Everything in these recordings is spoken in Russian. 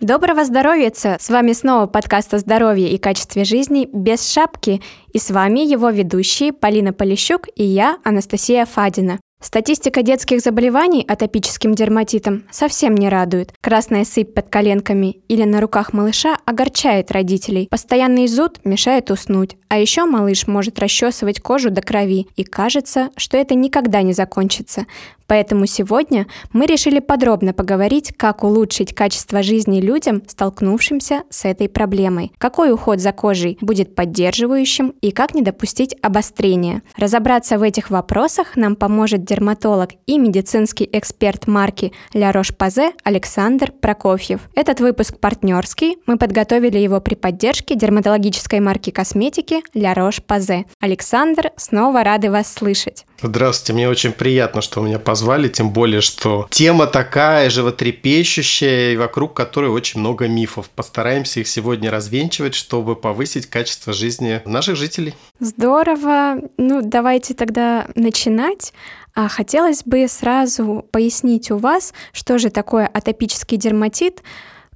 Доброго здоровья! С вами снова подкаст о здоровье и качестве жизни без шапки. И с вами его ведущие Полина Полищук и я, Анастасия Фадина. Статистика детских заболеваний атопическим дерматитом совсем не радует. Красная сыпь под коленками или на руках малыша огорчает родителей. Постоянный зуд мешает уснуть. А еще малыш может расчесывать кожу до крови. И кажется, что это никогда не закончится. Поэтому сегодня мы решили подробно поговорить, как улучшить качество жизни людям, столкнувшимся с этой проблемой, какой уход за кожей будет поддерживающим и как не допустить обострения. Разобраться в этих вопросах нам поможет дерматолог и медицинский эксперт марки La Roche-Posay Александр Прокофьев. Этот выпуск партнерский. Мы подготовили его при поддержке дерматологической марки косметики La Roche-Posay. Александр, снова рады вас слышать. Здравствуйте, мне очень приятно, что меня позвали, тем более, что тема такая животрепещущая, и вокруг которой очень много мифов. Постараемся их сегодня развенчивать, чтобы повысить качество жизни наших жителей. Здорово. Ну, давайте тогда начинать. А хотелось бы сразу пояснить у вас, что же такое атопический дерматит.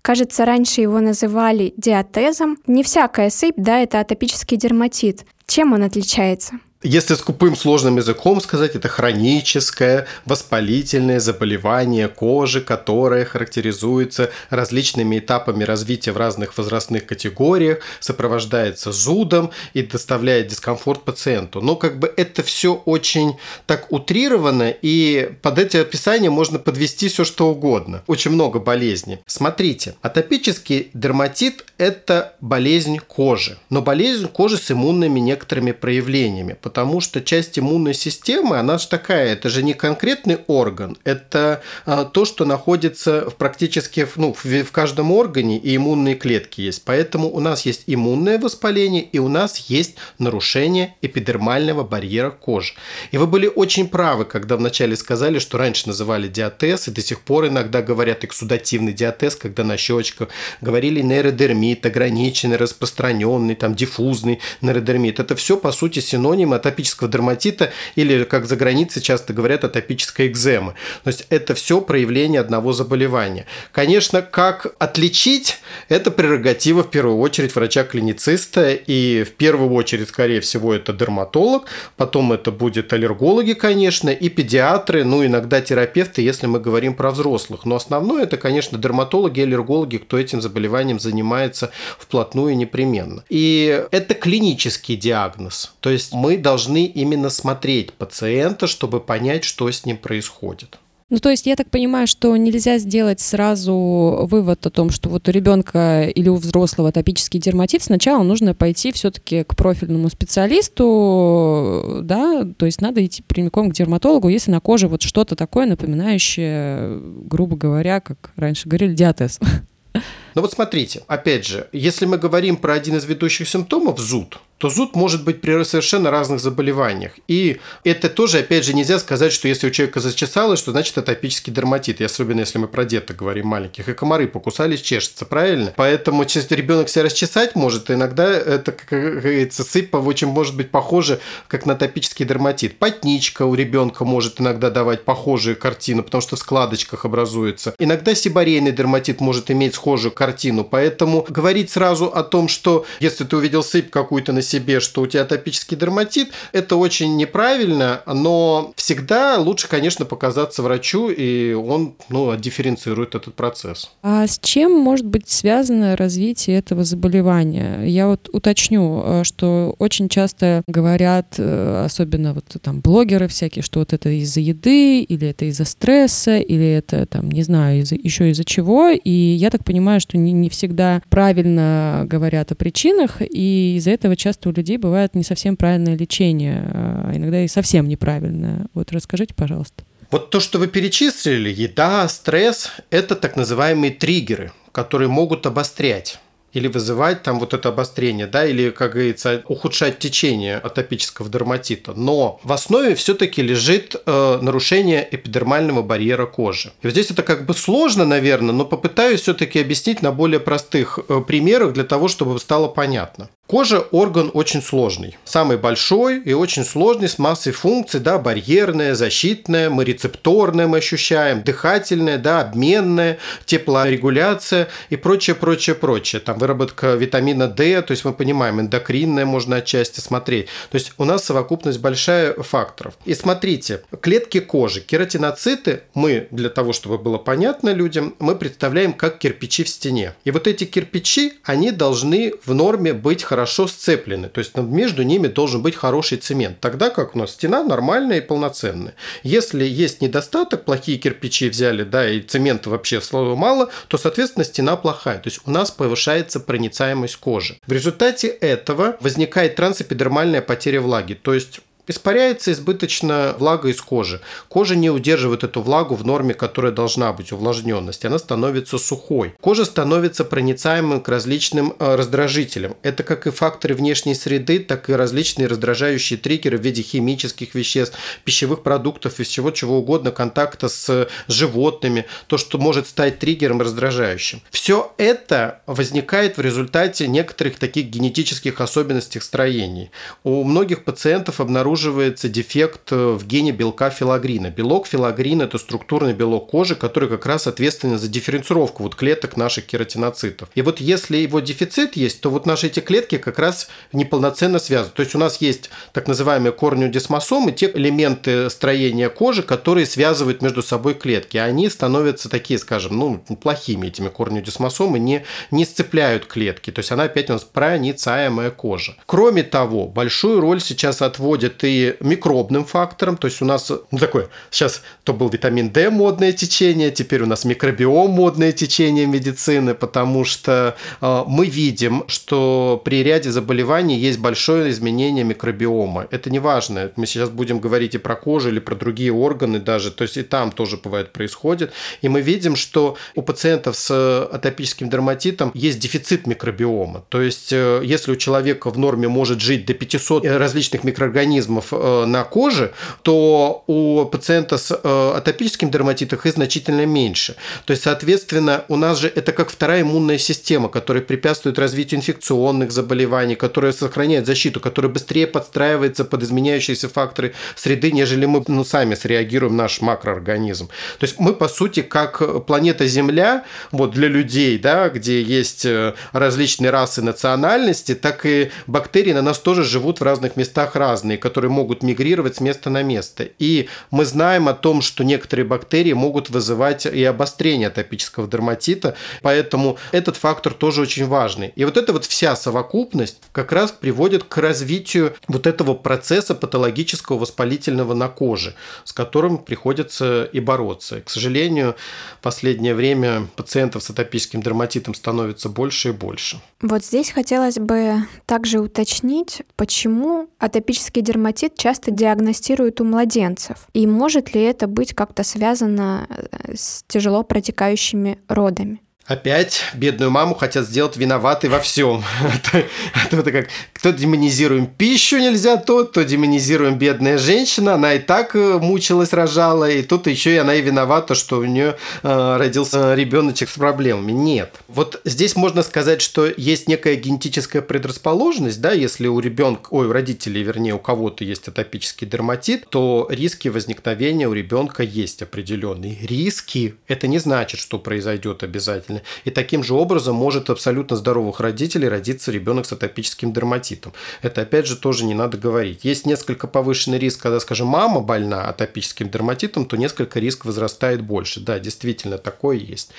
Кажется, раньше его называли диатезом. Не всякая сыпь, да, это атопический дерматит. Чем он отличается? Если скупым сложным языком сказать, это хроническое воспалительное заболевание кожи, которое характеризуется различными этапами развития в разных возрастных категориях, сопровождается зудом и доставляет дискомфорт пациенту. Но как бы это все очень так утрировано, и под эти описания можно подвести все что угодно. Очень много болезней. Смотрите, атопический дерматит – это болезнь кожи, но болезнь кожи с иммунными некоторыми проявлениями, потому что часть иммунной системы, она же такая, это же не конкретный орган, это а, то, что находится в практически ну, в, каждом органе, и иммунные клетки есть. Поэтому у нас есть иммунное воспаление, и у нас есть нарушение эпидермального барьера кожи. И вы были очень правы, когда вначале сказали, что раньше называли диатез, и до сих пор иногда говорят эксудативный диатез, когда на щечках говорили нейродермит, ограниченный, распространенный, там, диффузный нейродермит. Это все, по сути, синонимы атопического дерматита или, как за границей часто говорят, атопической экземы. То есть это все проявление одного заболевания. Конечно, как отличить, это прерогатива в первую очередь врача-клинициста, и в первую очередь, скорее всего, это дерматолог, потом это будет аллергологи, конечно, и педиатры, ну, иногда терапевты, если мы говорим про взрослых. Но основное это, конечно, дерматологи, аллергологи, кто этим заболеванием занимается вплотную непременно. И это клинический диагноз. То есть мы должны должны именно смотреть пациента, чтобы понять, что с ним происходит. Ну, то есть я так понимаю, что нельзя сделать сразу вывод о том, что вот у ребенка или у взрослого атопический дерматит. Сначала нужно пойти все-таки к профильному специалисту, да, то есть надо идти прямиком к дерматологу, если на коже вот что-то такое напоминающее, грубо говоря, как раньше говорили, диатез. Ну вот смотрите, опять же, если мы говорим про один из ведущих симптомов – зуд, то зуд может быть при совершенно разных заболеваниях. И это тоже, опять же, нельзя сказать, что если у человека зачесалось, что значит атопический дерматит. И особенно, если мы про деток говорим маленьких. И комары покусались, чешется, правильно? Поэтому если ребенок себя расчесать может, иногда это, как говорится, сыпь очень может быть похоже, как на атопический дерматит. Потничка у ребенка может иногда давать похожую картину, потому что в складочках образуется. Иногда сибарейный дерматит может иметь схожую картину. Поэтому говорить сразу о том, что если ты увидел сыпь какую-то на себе, что у тебя атопический дерматит, это очень неправильно, но всегда лучше, конечно, показаться врачу, и он ну, дифференцирует этот процесс. А с чем может быть связано развитие этого заболевания? Я вот уточню, э, что очень часто говорят, э, особенно вот там блогеры всякие, что вот это из-за еды, или это из-за стресса, или это там, не знаю, из еще из-за чего. И я так понимаю, что не, не всегда правильно говорят о причинах, и из-за этого часто часто у людей бывает не совсем правильное лечение, а иногда и совсем неправильное. Вот расскажите, пожалуйста. Вот то, что вы перечислили, еда, стресс – это так называемые триггеры, которые могут обострять или вызывать там вот это обострение, да, или, как говорится, ухудшать течение атопического дерматита. Но в основе все-таки лежит э, нарушение эпидермального барьера кожи. И вот здесь это как бы сложно, наверное, но попытаюсь все-таки объяснить на более простых э, примерах для того, чтобы стало понятно. Кожа – орган очень сложный. Самый большой и очень сложный, с массой функций, да, барьерная, защитная, мы рецепторная мы ощущаем, дыхательная, да, обменная, теплорегуляция и прочее, прочее, прочее. Там выработка витамина D, то есть мы понимаем, эндокринная можно отчасти смотреть. То есть у нас совокупность большая факторов. И смотрите, клетки кожи, кератиноциты, мы для того, чтобы было понятно людям, мы представляем как кирпичи в стене. И вот эти кирпичи, они должны в норме быть хорошо сцеплены. То есть между ними должен быть хороший цемент. Тогда как у нас стена нормальная и полноценная. Если есть недостаток, плохие кирпичи взяли, да, и цемента вообще слова мало, то, соответственно, стена плохая. То есть у нас повышается проницаемость кожи. В результате этого возникает трансэпидермальная потеря влаги. То есть Испаряется избыточно влага из кожи. Кожа не удерживает эту влагу в норме, которая должна быть, увлажненность. Она становится сухой. Кожа становится проницаемым к различным э, раздражителям. Это как и факторы внешней среды, так и различные раздражающие триггеры в виде химических веществ, пищевых продуктов и всего чего угодно, контакта с животными, то, что может стать триггером раздражающим. Все это возникает в результате некоторых таких генетических особенностей строений. У многих пациентов обнаруживается обнаруживается дефект э, в гене белка филогрина. Белок филогрин – это структурный белок кожи, который как раз ответственен за дифференцировку вот клеток наших кератиноцитов. И вот если его дефицит есть, то вот наши эти клетки как раз неполноценно связаны. То есть у нас есть так называемые корнеодесмосомы, те элементы строения кожи, которые связывают между собой клетки. Они становятся такие, скажем, ну, плохими этими корнеодесмосомы, не, не сцепляют клетки. То есть она опять у нас проницаемая кожа. Кроме того, большую роль сейчас отводит и микробным фактором. То есть у нас ну, такое, сейчас то был витамин D модное течение, теперь у нас микробиом модное течение медицины, потому что э, мы видим, что при ряде заболеваний есть большое изменение микробиома. Это не важно. Мы сейчас будем говорить и про кожу, или про другие органы даже. То есть и там тоже бывает происходит. И мы видим, что у пациентов с атопическим дерматитом есть дефицит микробиома. То есть э, если у человека в норме может жить до 500 различных микроорганизмов, организмов э, на коже, то у пациента с э, атопическим дерматитом их значительно меньше. То есть, соответственно, у нас же это как вторая иммунная система, которая препятствует развитию инфекционных заболеваний, которая сохраняет защиту, которая быстрее подстраивается под изменяющиеся факторы среды, нежели мы ну, сами среагируем наш макроорганизм. То есть мы, по сути, как планета Земля, вот для людей, да, где есть э, различные расы национальности, так и бактерии на нас тоже живут в разных местах разные, которые могут мигрировать с места на место. И мы знаем о том, что некоторые бактерии могут вызывать и обострение атопического дерматита, поэтому этот фактор тоже очень важный. И вот эта вот вся совокупность как раз приводит к развитию вот этого процесса патологического воспалительного на коже, с которым приходится и бороться. К сожалению, в последнее время пациентов с атопическим дерматитом становится больше и больше. Вот здесь хотелось бы также уточнить, почему атопический дерматит дерматит часто диагностируют у младенцев. И может ли это быть как-то связано э, с тяжело протекающими родами? Опять бедную маму хотят сделать виноватой во всем. это, как кто демонизируем пищу нельзя, то, то демонизируем бедная женщина. Она и так э, мучилась, рожала, и тут еще и она и виновата, что у нее э, родился ребеночек с проблемами. Нет. Вот здесь можно сказать, что есть некая генетическая предрасположенность, да, если у ребенка, ой, у родителей, вернее, у кого-то есть атопический дерматит, то риски возникновения у ребенка есть определенные. Риски – это не значит, что произойдет обязательно обязательно. И таким же образом может абсолютно здоровых родителей родиться ребенок с атопическим дерматитом. Это опять же тоже не надо говорить. Есть несколько повышенный риск, когда, скажем, мама больна атопическим дерматитом, то несколько риск возрастает больше. Да, действительно, такое есть.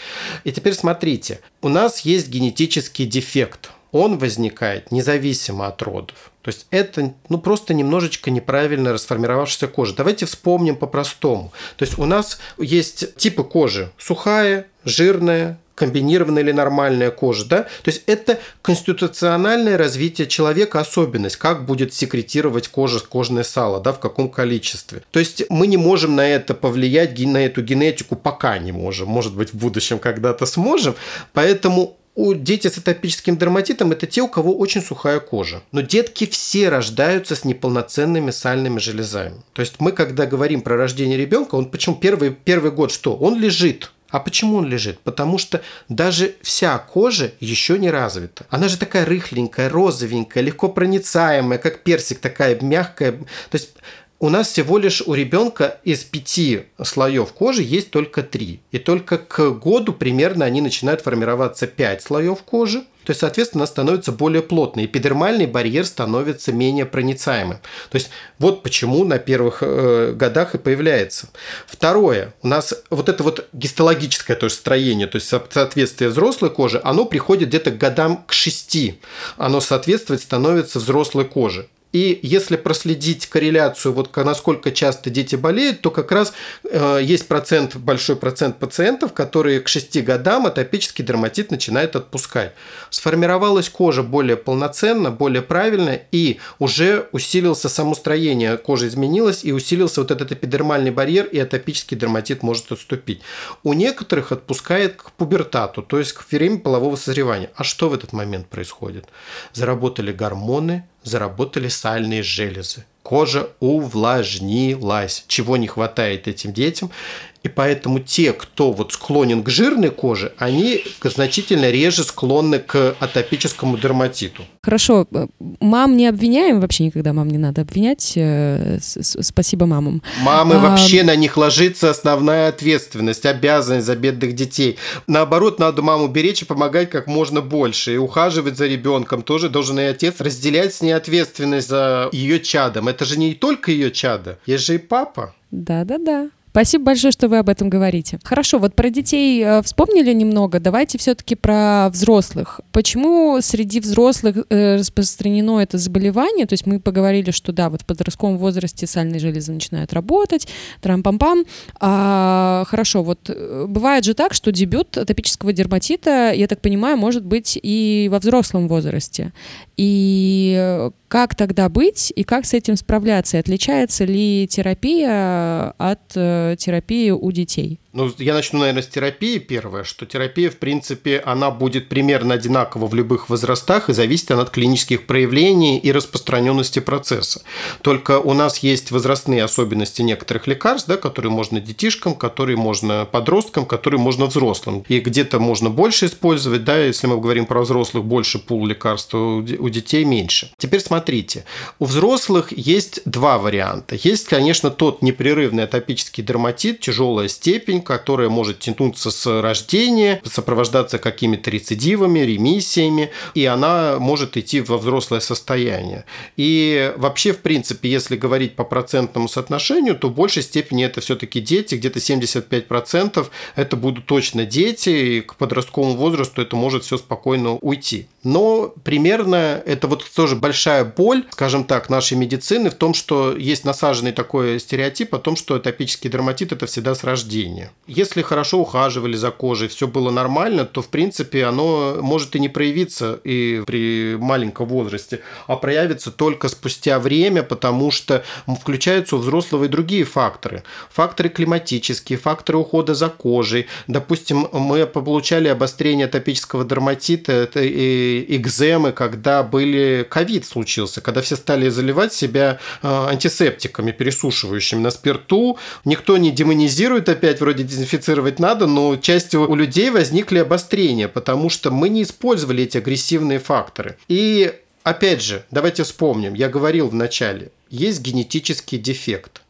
И теперь смотрите, у нас есть генетический дефект он возникает независимо от родов. То есть это ну, просто немножечко неправильно расформировавшаяся кожа. Давайте вспомним по-простому. То есть у нас есть типы кожи сухая, жирная, комбинированная или нормальная кожа, да? То есть это конституциональное развитие человека, особенность, как будет секретировать кожа, кожное сало, да, в каком количестве. То есть мы не можем на это повлиять, на эту генетику пока не можем. Может быть, в будущем когда-то сможем. Поэтому у дети с атопическим дерматитом это те, у кого очень сухая кожа. Но детки все рождаются с неполноценными сальными железами. То есть мы, когда говорим про рождение ребенка, он почему первый, первый год что? Он лежит, А почему он лежит? Потому что даже вся кожа еще не развита. Она же такая рыхленькая, розовенькая, легко проницаемая, как персик, такая мягкая. То есть у нас всего лишь у ребенка из пяти слоев кожи есть только три. И только к году примерно они начинают формироваться пять слоев кожи. То есть, соответственно, она становится более плотной. Эпидермальный барьер становится менее проницаемым. То есть, вот почему на первых э, годах и появляется. Второе. У нас вот это вот гистологическое то есть строение, то есть соответствие взрослой кожи, оно приходит где-то к годам к шести. Оно соответствовать становится взрослой коже. И если проследить корреляцию, вот насколько часто дети болеют, то как раз э, есть процент, большой процент пациентов, которые к 6 годам атопический дерматит начинает отпускать. Сформировалась кожа более полноценно, более правильно, и уже усилился само строение кожи изменилось, и усилился вот этот эпидермальный барьер, и атопический дерматит может отступить. У некоторых отпускает к пубертату, то есть к время полового созревания. А что в этот момент происходит? Заработали гормоны, заработали сальные железы. Кожа увлажнилась, чего не хватает этим детям. И поэтому те, кто вот склонен к жирной коже, они значительно реже склонны к атопическому дерматиту. Хорошо, мам не обвиняем, вообще никогда мам не надо обвинять. Э, спасибо мамам. Мамы а... вообще на них ложится основная ответственность, обязанность за бедных детей. Наоборот, надо маму беречь и помогать как можно больше. И ухаживать за ребенком тоже должен и отец разделять с ней ответственность за ее чадом. Это же не только ее чадо, есть же и папа. Да-да-да. Спасибо большое, что вы об этом говорите. Хорошо, вот про детей э, вспомнили немного. Давайте все-таки про взрослых. Почему среди взрослых э, распространено это заболевание? То есть мы поговорили, что да, вот в подростковом возрасте сальные железы начинают работать, трам-пам-пам. А, хорошо, вот э, бывает же так, что дебют атопического дерматита, я так понимаю, может быть и во взрослом возрасте. И как тогда быть и как с этим справляться? Отличается ли терапия от терапии у детей? Ну, я начну, наверное, с терапии первое, что терапия, в принципе, она будет примерно одинакова в любых возрастах и зависит она от клинических проявлений и распространенности процесса. Только у нас есть возрастные особенности некоторых лекарств, да, которые можно детишкам, которые можно подросткам, которые можно взрослым. И где-то можно больше использовать, да, если мы говорим про взрослых, больше пул лекарств, у детей меньше. Теперь смотрите, у взрослых есть два варианта. Есть, конечно, тот непрерывный атопический дерматит, тяжелая степень, которая может тянуться с рождения, сопровождаться какими-то рецидивами, ремиссиями, и она может идти во взрослое состояние. И вообще, в принципе, если говорить по процентному соотношению, то в большей степени это все-таки дети, где-то 75% это будут точно дети, и к подростковому возрасту это может все спокойно уйти. Но примерно это вот тоже большая боль, скажем так, нашей медицины в том, что есть насаженный такой стереотип о том, что атопический дерматит это всегда с рождения. Если хорошо ухаживали за кожей, все было нормально, то в принципе оно может и не проявиться и при маленьком возрасте, а проявится только спустя время, потому что включаются у взрослого и другие факторы. Факторы климатические, факторы ухода за кожей. Допустим, мы получали обострение атопического дерматита, и экземы, когда были ковид случился, когда все стали заливать себя а, антисептиками, пересушивающими на спирту. Никто не демонизирует опять, вроде дезинфицировать надо, но частью у людей возникли обострения, потому что мы не использовали эти агрессивные факторы. И опять же, давайте вспомним, я говорил в начале, есть генетический дефект.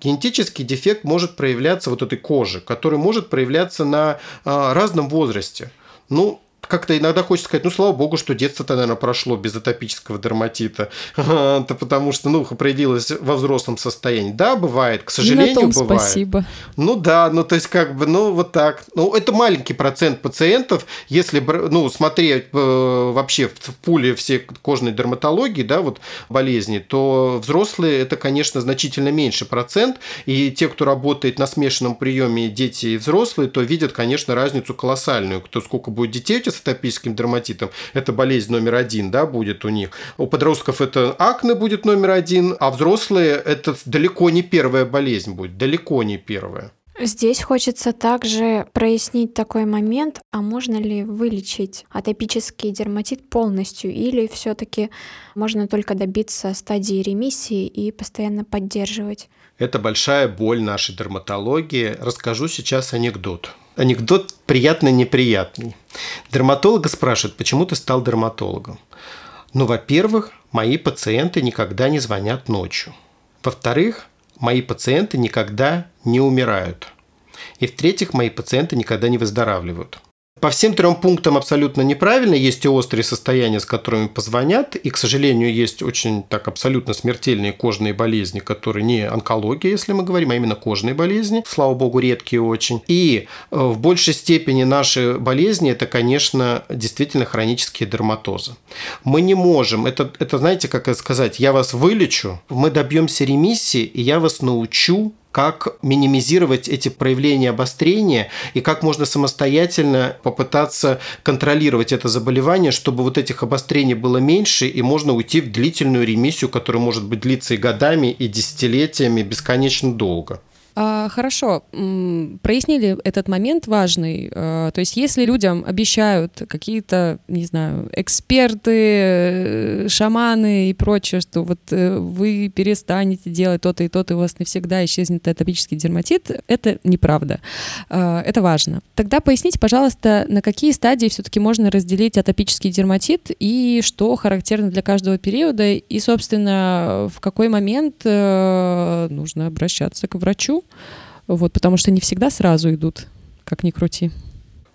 Генетический дефект может проявляться вот этой кожи, который может проявляться на а, разном возрасте. Ну, как-то иногда хочется сказать, ну, слава богу, что детство-то, наверное, прошло без атопического дерматита. Потому что, ну, проявилось во взрослом состоянии. Да, бывает, к сожалению, том бывает. спасибо. Ну да, ну то есть как бы, ну вот так. Ну это маленький процент пациентов, если, ну, смотреть э, вообще в пуле все кожной дерматологии, да, вот болезни, то взрослые это, конечно, значительно меньше процент. И те, кто работает на смешанном приеме дети и взрослые, то видят, конечно, разницу колоссальную. Кто сколько будет детей у тебя атопическим дерматитом, это болезнь номер один, да, будет у них. У подростков это акне будет номер один, а взрослые это далеко не первая болезнь будет, далеко не первая. Здесь хочется также прояснить такой момент, а можно ли вылечить атопический дерматит полностью или все-таки можно только добиться стадии ремиссии и постоянно поддерживать? Это большая боль нашей дерматологии. Расскажу сейчас анекдот. Анекдот приятный-неприятный. Дерматолога спрашивают, почему ты стал дерматологом? Ну, во-первых, мои пациенты никогда не звонят ночью. Во-вторых, мои пациенты никогда не умирают. И в-третьих, мои пациенты никогда не выздоравливают. По всем трем пунктам абсолютно неправильно. Есть и острые состояния, с которыми позвонят. И, к сожалению, есть очень так абсолютно смертельные кожные болезни, которые не онкология, если мы говорим, а именно кожные болезни. Слава богу, редкие очень. И э, в большей степени наши болезни – это, конечно, действительно хронические дерматозы. Мы не можем, это, это знаете, как сказать, я вас вылечу, мы добьемся ремиссии, и я вас научу как минимизировать эти проявления обострения и как можно самостоятельно попытаться контролировать это заболевание, чтобы вот этих обострений было меньше и можно уйти в длительную ремиссию, которая может быть длиться и годами, и десятилетиями, бесконечно долго. А, хорошо, прояснили этот момент важный. А, то есть, если людям обещают какие-то, не знаю, эксперты, э, шаманы и прочее, что вот э, вы перестанете делать то-то и то-то, и у вас навсегда исчезнет атопический дерматит, это неправда. А, это важно. Тогда поясните, пожалуйста, на какие стадии все-таки можно разделить атопический дерматит и что характерно для каждого периода, и, собственно, в какой момент э, нужно обращаться к врачу, вот, потому что не всегда сразу идут, как ни крути.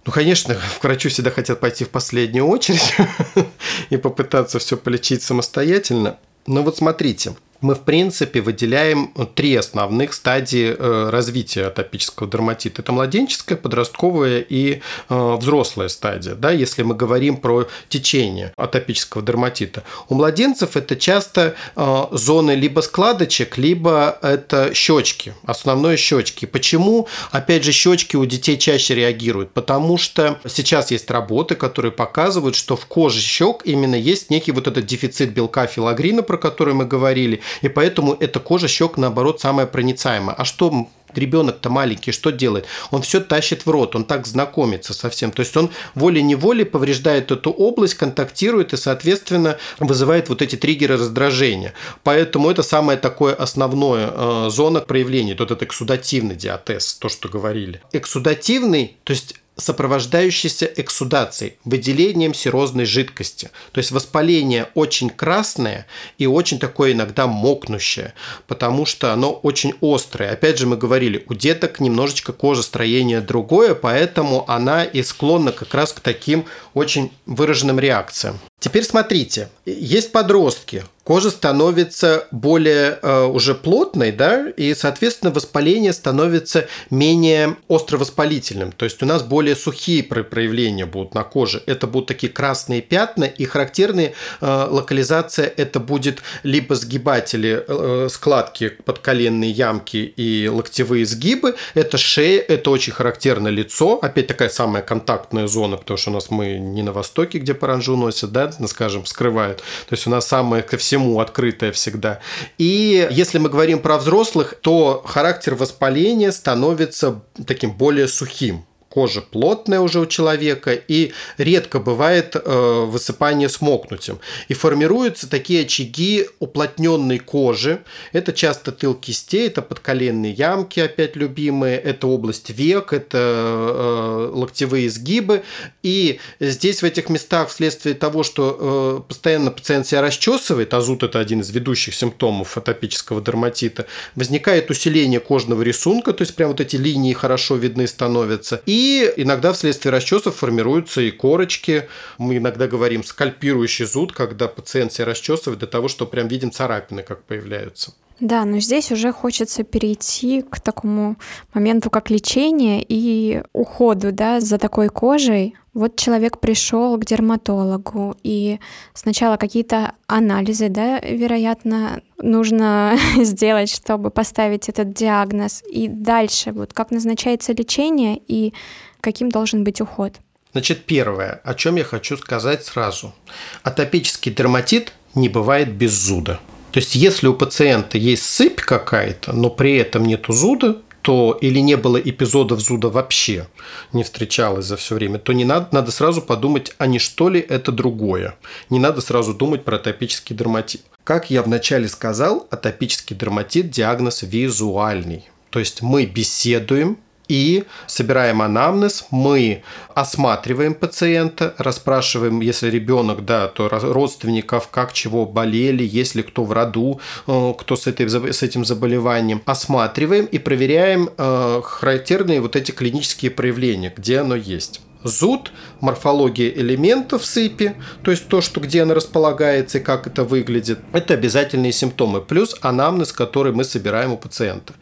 Ну, конечно, к врачу всегда хотят пойти в последнюю очередь и попытаться все полечить самостоятельно. Но вот смотрите, мы, в принципе, выделяем три основных стадии э, развития атопического дерматита. Это младенческая, подростковая и э, взрослая стадия, да, если мы говорим про течение атопического дерматита. У младенцев это часто э, зоны либо складочек, либо это щечки, основное щечки. Почему, опять же, щечки у детей чаще реагируют? Потому что сейчас есть работы, которые показывают, что в коже щек именно есть некий вот этот дефицит белка филагрина, про который мы говорили, и поэтому эта кожа щек, наоборот, самая проницаемая. А что ребенок-то маленький, что делает? Он все тащит в рот, он так знакомится со всем. То есть он волей-неволей повреждает эту область, контактирует и, соответственно, вызывает вот эти триггеры раздражения. Поэтому это самое такое основное э, зона проявления. Вот этот эксудативный диатез, то, что говорили. Эксудативный, то есть сопровождающийся эксудацией, выделением серозной жидкости. То есть воспаление очень красное и очень такое иногда мокнущее, потому что оно очень острое. Опять же, мы говорили, у деток немножечко кожестроение другое, поэтому она и склонна как раз к таким очень выраженным реакциям. Теперь смотрите, есть подростки, кожа становится более э, уже плотной, да, и, соответственно, воспаление становится менее островоспалительным. То есть у нас более сухие проявления будут на коже. Это будут такие красные пятна, и характерные э, локализация это будет либо сгибатели, э, складки, подколенные ямки и локтевые сгибы. Это шея, это очень характерно лицо. Опять такая самая контактная зона, потому что у нас мы не на востоке, где паранжу носят, да, скажем, скрывают. То есть у нас самое ко всему открытая всегда. И если мы говорим про взрослых, то характер воспаления становится таким более сухим кожа плотная уже у человека, и редко бывает э, высыпание с мокнутием. И формируются такие очаги уплотненной кожи. Это часто тыл кистей, это подколенные ямки, опять любимые, это область век, это э, локтевые сгибы. И здесь в этих местах вследствие того, что э, постоянно пациент себя расчесывает, а это один из ведущих симптомов атопического дерматита, возникает усиление кожного рисунка, то есть прям вот эти линии хорошо видны становятся. И и иногда вследствие расчесов формируются и корочки. Мы иногда говорим скальпирующий зуд, когда пациент себя расчесывает до того, что прям видим царапины, как появляются. Да, но здесь уже хочется перейти к такому моменту, как лечение и уходу да, за такой кожей. Вот человек пришел к дерматологу, и сначала какие-то анализы, да, вероятно, нужно сделать, чтобы поставить этот диагноз. И дальше, вот как назначается лечение и каким должен быть уход. Значит, первое, о чем я хочу сказать сразу. Атопический дерматит не бывает без зуда. То есть, если у пациента есть сыпь какая-то, но при этом нет зуда, то или не было эпизодов зуда вообще, не встречалось за все время, то не надо, надо сразу подумать, а не что ли это другое. Не надо сразу думать про атопический дерматит. Как я вначале сказал, атопический дерматит – диагноз визуальный. То есть мы беседуем и собираем анамнез, мы осматриваем пациента, расспрашиваем, если ребенок, да, то родственников, как чего болели, есть ли кто в роду, э, кто с, этой, с этим заболеванием. Осматриваем и проверяем э, характерные вот эти клинические проявления, где оно есть зуд, морфология элементов сыпи, то есть то, что где она располагается и как это выглядит. Это обязательные симптомы. Плюс анамнез, который мы собираем у пациента.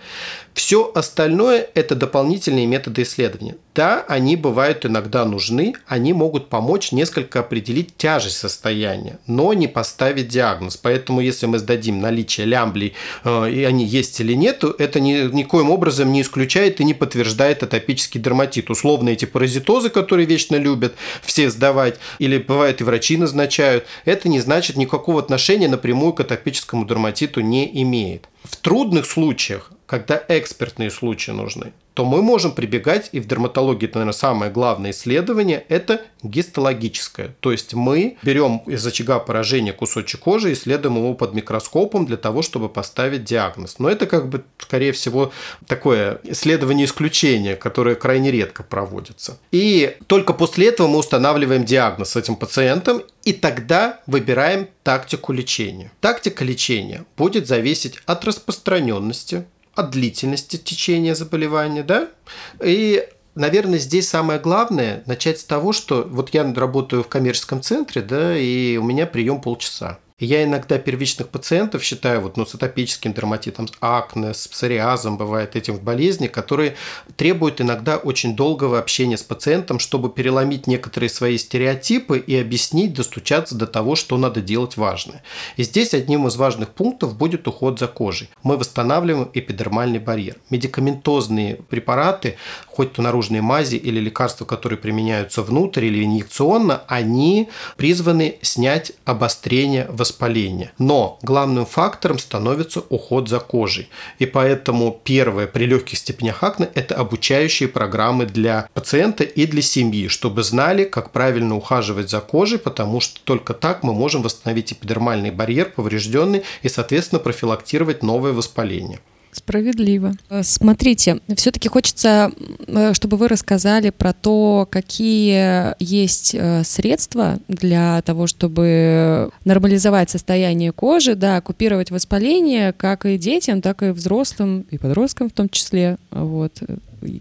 Все остальное – это дополнительные методы исследования. Да, они бывают иногда нужны, они могут помочь несколько определить тяжесть состояния, но не поставить диагноз. Поэтому, если мы сдадим наличие лямблей, э, и они есть или нет, это ни, никоим образом не исключает и не подтверждает атопический дерматит. Условно эти паразитозы, которые вечно любят все сдавать, или бывает и врачи назначают, это не значит никакого отношения напрямую к атопическому дерматиту не имеет. В трудных случаях когда экспертные случаи нужны, то мы можем прибегать, и в дерматологии это, наверное, самое главное исследование, это гистологическое. То есть мы берем из очага поражения кусочек кожи, исследуем его под микроскопом для того, чтобы поставить диагноз. Но это как бы, скорее всего, такое исследование исключения, которое крайне редко проводится. И только после этого мы устанавливаем диагноз с этим пациентом, и тогда выбираем тактику лечения. Тактика лечения будет зависеть от распространенности, от длительности течения заболевания, да, и Наверное, здесь самое главное начать с того, что вот я работаю в коммерческом центре, да, и у меня прием полчаса. Я иногда первичных пациентов считаю вот, ну, с атопическим дерматитом, с акне, с псориазом, бывает этим болезни, которые требуют иногда очень долгого общения с пациентом, чтобы переломить некоторые свои стереотипы и объяснить, достучаться до того, что надо делать важное. И здесь одним из важных пунктов будет уход за кожей. Мы восстанавливаем эпидермальный барьер. Медикаментозные препараты, хоть то наружные мази или лекарства, которые применяются внутрь или инъекционно, они призваны снять обострение воспаления. Но главным фактором становится уход за кожей. И поэтому первое при легких степенях акне – это обучающие программы для пациента и для семьи, чтобы знали, как правильно ухаживать за кожей, потому что только так мы можем восстановить эпидермальный барьер поврежденный и, соответственно, профилактировать новое воспаление. Справедливо. Э, смотрите, все-таки хочется, э, чтобы вы рассказали про то, какие есть э, средства для того, чтобы нормализовать состояние кожи, да, купировать воспаление как и детям, так и взрослым, и подросткам в том числе. Вот.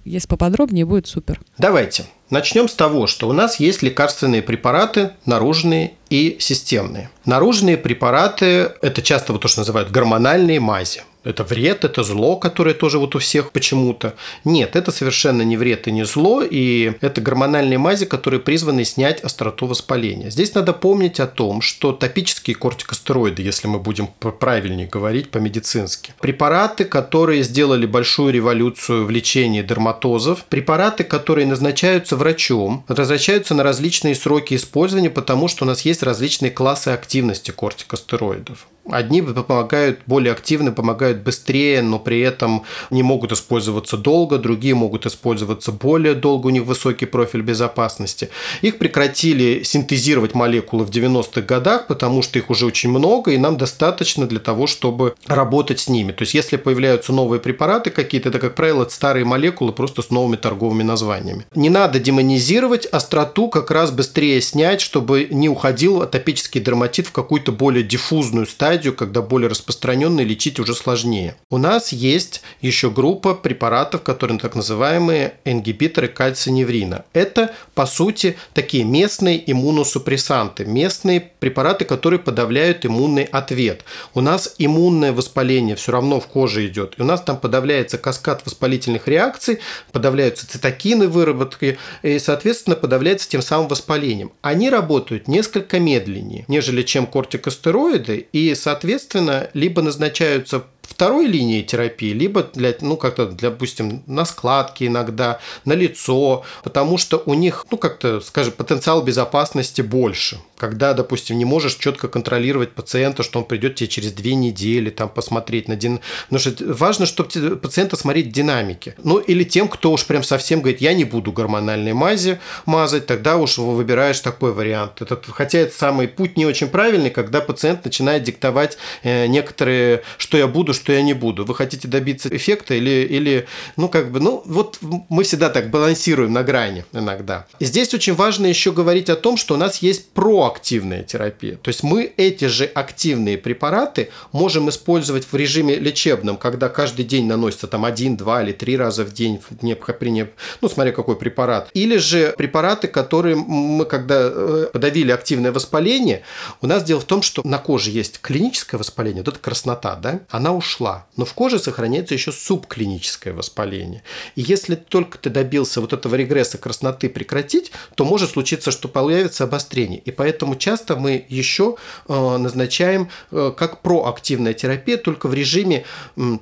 Если поподробнее, будет супер. Давайте. Начнем с того, что у нас есть лекарственные препараты, наружные и системные. Наружные препараты – это часто вот то, что называют гормональные мази это вред, это зло, которое тоже вот у всех почему-то. Нет, это совершенно не вред и не зло, и это гормональные мази, которые призваны снять остроту воспаления. Здесь надо помнить о том, что топические кортикостероиды, если мы будем правильнее говорить по-медицински, препараты, которые сделали большую революцию в лечении дерматозов, препараты, которые назначаются врачом, назначаются на различные сроки использования, потому что у нас есть различные классы активности кортикостероидов. Одни помогают более активно, помогают быстрее, но при этом не могут использоваться долго, другие могут использоваться более долго, у них высокий профиль безопасности. Их прекратили синтезировать молекулы в 90-х годах, потому что их уже очень много, и нам достаточно для того, чтобы работать с ними. То есть, если появляются новые препараты какие-то, это, как правило, старые молекулы просто с новыми торговыми названиями. Не надо демонизировать, остроту как раз быстрее снять, чтобы не уходил атопический дерматит в какую-то более диффузную стадию, стадию, когда более распространенные лечить уже сложнее. У нас есть еще группа препаратов, которые так называемые ингибиторы кальциневрина. Это, по сути, такие местные иммуносупрессанты, местные препараты, которые подавляют иммунный ответ. У нас иммунное воспаление все равно в коже идет, и у нас там подавляется каскад воспалительных реакций, подавляются цитокины выработки, и, соответственно, подавляется тем самым воспалением. Они работают несколько медленнее, нежели чем кортикостероиды, и соответственно, либо назначаются второй линии терапии, либо для, ну, как-то, для, допустим, на складки иногда, на лицо, потому что у них, ну, как-то, скажем, потенциал безопасности больше. Когда, допустим, не можешь четко контролировать пациента, что он придет тебе через две недели, там, посмотреть на дин... Потому что важно, чтобы пациента смотреть динамики. Ну, или тем, кто уж прям совсем говорит, я не буду гормональной мази мазать, тогда уж выбираешь такой вариант. Это, хотя это самый путь не очень правильный, когда пациент начинает диктовать э, некоторые, что я буду, что я не буду. Вы хотите добиться эффекта или, или ну, как бы, ну, вот мы всегда так балансируем на грани иногда. Здесь очень важно еще говорить о том, что у нас есть проактивная терапия. То есть мы эти же активные препараты можем использовать в режиме лечебном, когда каждый день наносится там один, два или три раза в день, при, ну, смотря какой препарат. Или же препараты, которые мы, когда э, подавили активное воспаление, у нас дело в том, что на коже есть клиническое воспаление, вот эта краснота, да, она ушла, но в коже сохраняется еще субклиническое воспаление. И если только ты добился вот этого регресса красноты прекратить, то может случиться, что появится обострение. И поэтому часто мы еще э, назначаем э, как проактивная терапия, только в режиме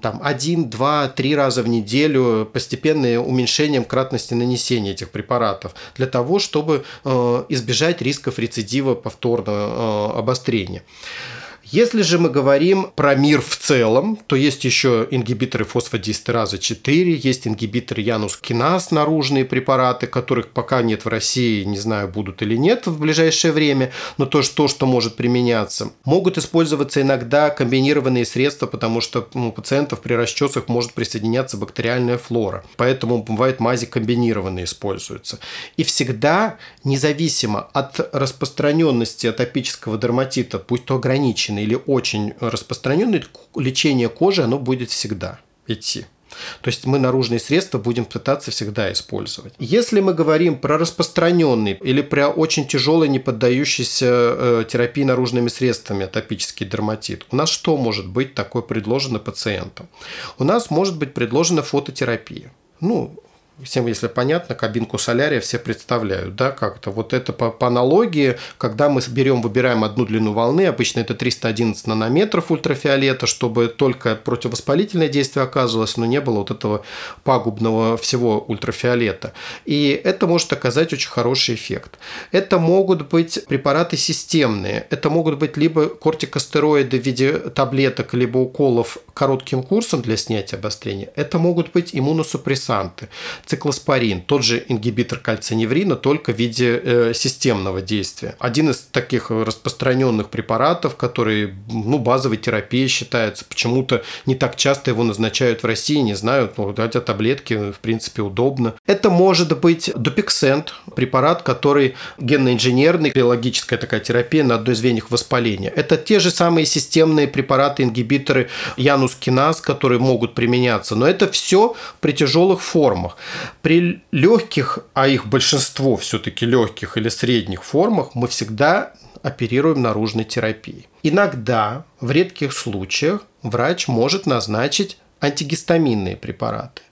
там, 1, 2, 3 раза в неделю, постепенное уменьшением кратности нанесения этих препаратов, для того, чтобы э, избежать рисков рецидива повторного обострения. Если же мы говорим про мир в целом, то есть еще ингибиторы фосфодиэстеразы 4, есть ингибиторы янус киназ, наружные препараты, которых пока нет в России, не знаю, будут или нет в ближайшее время, но то, что, что может применяться. Могут использоваться иногда комбинированные средства, потому что у пациентов при расчесах может присоединяться бактериальная флора. Поэтому бывает мази комбинированные используются. И всегда, независимо от распространенности атопического дерматита, пусть то ограниченный или очень распространенный, лечение кожи, оно будет всегда идти. То есть мы наружные средства будем пытаться всегда использовать. Если мы говорим про распространенный или про очень тяжелый, не поддающийся э, терапии наружными средствами атопический дерматит, у нас что может быть такое предложено пациентам? У нас может быть предложена фототерапия. Ну, всем, если понятно, кабинку солярия все представляют, да, как-то. Вот это по, по аналогии, когда мы берем, выбираем одну длину волны, обычно это 311 нанометров ультрафиолета, чтобы только противовоспалительное действие оказывалось, но не было вот этого пагубного всего ультрафиолета. И это может оказать очень хороший эффект. Это могут быть препараты системные. Это могут быть либо кортикостероиды в виде таблеток, либо уколов коротким курсом для снятия обострения. Это могут быть иммуносупрессанты циклоспорин, тот же ингибитор кальциневрина, только в виде э, системного действия. Один из таких распространенных препаратов, который ну, базовой терапией считается, почему-то не так часто его назначают в России, не знаю, ну, хотя таблетки, в принципе, удобно. Это может быть допиксент, препарат, который генно-инженерный, биологическая такая терапия на одной из звеньев воспаления. Это те же самые системные препараты, ингибиторы янус-киназ, которые могут применяться, но это все при тяжелых формах. При легких, а их большинство все-таки легких или средних формах, мы всегда оперируем наружной терапией. Иногда, в редких случаях, врач может назначить антигистаминные препараты.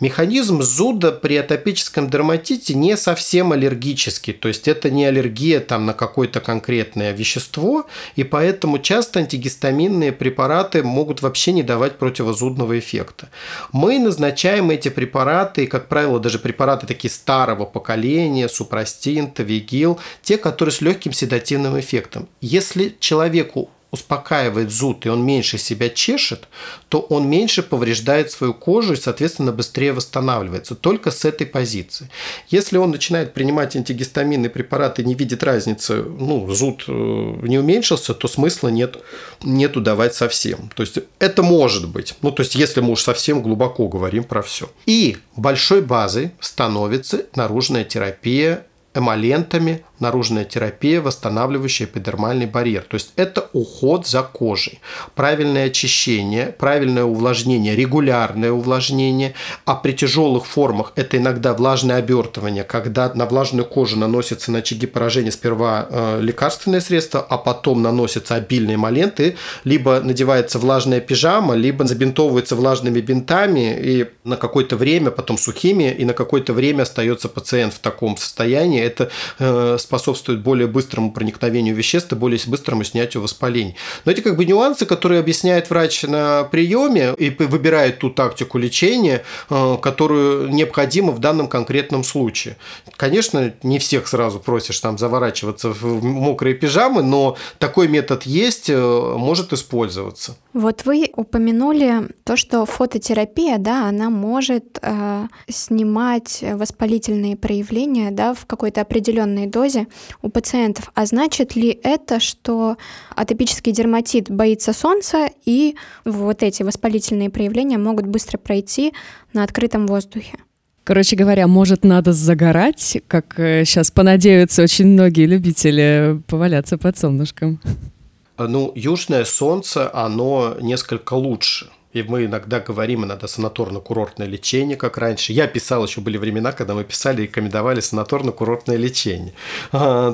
Механизм зуда при атопическом дерматите не совсем аллергический, то есть это не аллергия там, на какое-то конкретное вещество, и поэтому часто антигистаминные препараты могут вообще не давать противозудного эффекта. Мы назначаем эти препараты, и, как правило, даже препараты такие старого поколения, супрастин, тавигил, те, которые с легким седативным эффектом. Если человеку успокаивает зуд и он меньше себя чешет, то он меньше повреждает свою кожу и, соответственно, быстрее восстанавливается. Только с этой позиции. Если он начинает принимать антигистаминные препараты и не видит разницы, ну, зуд э, не уменьшился, то смысла нет, нету давать совсем. То есть это может быть. Ну, то есть если мы уж совсем глубоко говорим про все. И большой базой становится наружная терапия эмолентами, наружная терапия, восстанавливающая эпидермальный барьер. То есть это уход за кожей, правильное очищение, правильное увлажнение, регулярное увлажнение, а при тяжелых формах это иногда влажное обертывание, когда на влажную кожу наносится на очаги поражения сперва э, лекарственное средство, а потом наносятся обильные моленты, либо надевается влажная пижама, либо забинтовывается влажными бинтами и на какое-то время, потом сухими, и на какое-то время остается пациент в таком состоянии. Это э, способствует более быстрому проникновению веществ и более быстрому снятию воспалений. Но эти как бы нюансы, которые объясняет врач на приеме и выбирает ту тактику лечения, э, которую необходимо в данном конкретном случае. Конечно, не всех сразу просишь там заворачиваться в мокрые пижамы, но такой метод есть, э, может использоваться. Вот вы упомянули то, что фототерапия, да, она может э, снимать воспалительные проявления, да, в какой-то определенной дозе гипотезе у пациентов. А значит ли это, что атопический дерматит боится солнца, и вот эти воспалительные проявления могут быстро пройти на открытом воздухе? Короче говоря, может, надо загорать, как сейчас э, понадеются очень многие любители поваляться под солнышком. Ну, южное солнце, оно несколько лучше и мы иногда говорим иногда санаторно-курортное лечение, как раньше. Я писал, еще были времена, когда мы писали и рекомендовали санаторно-курортное лечение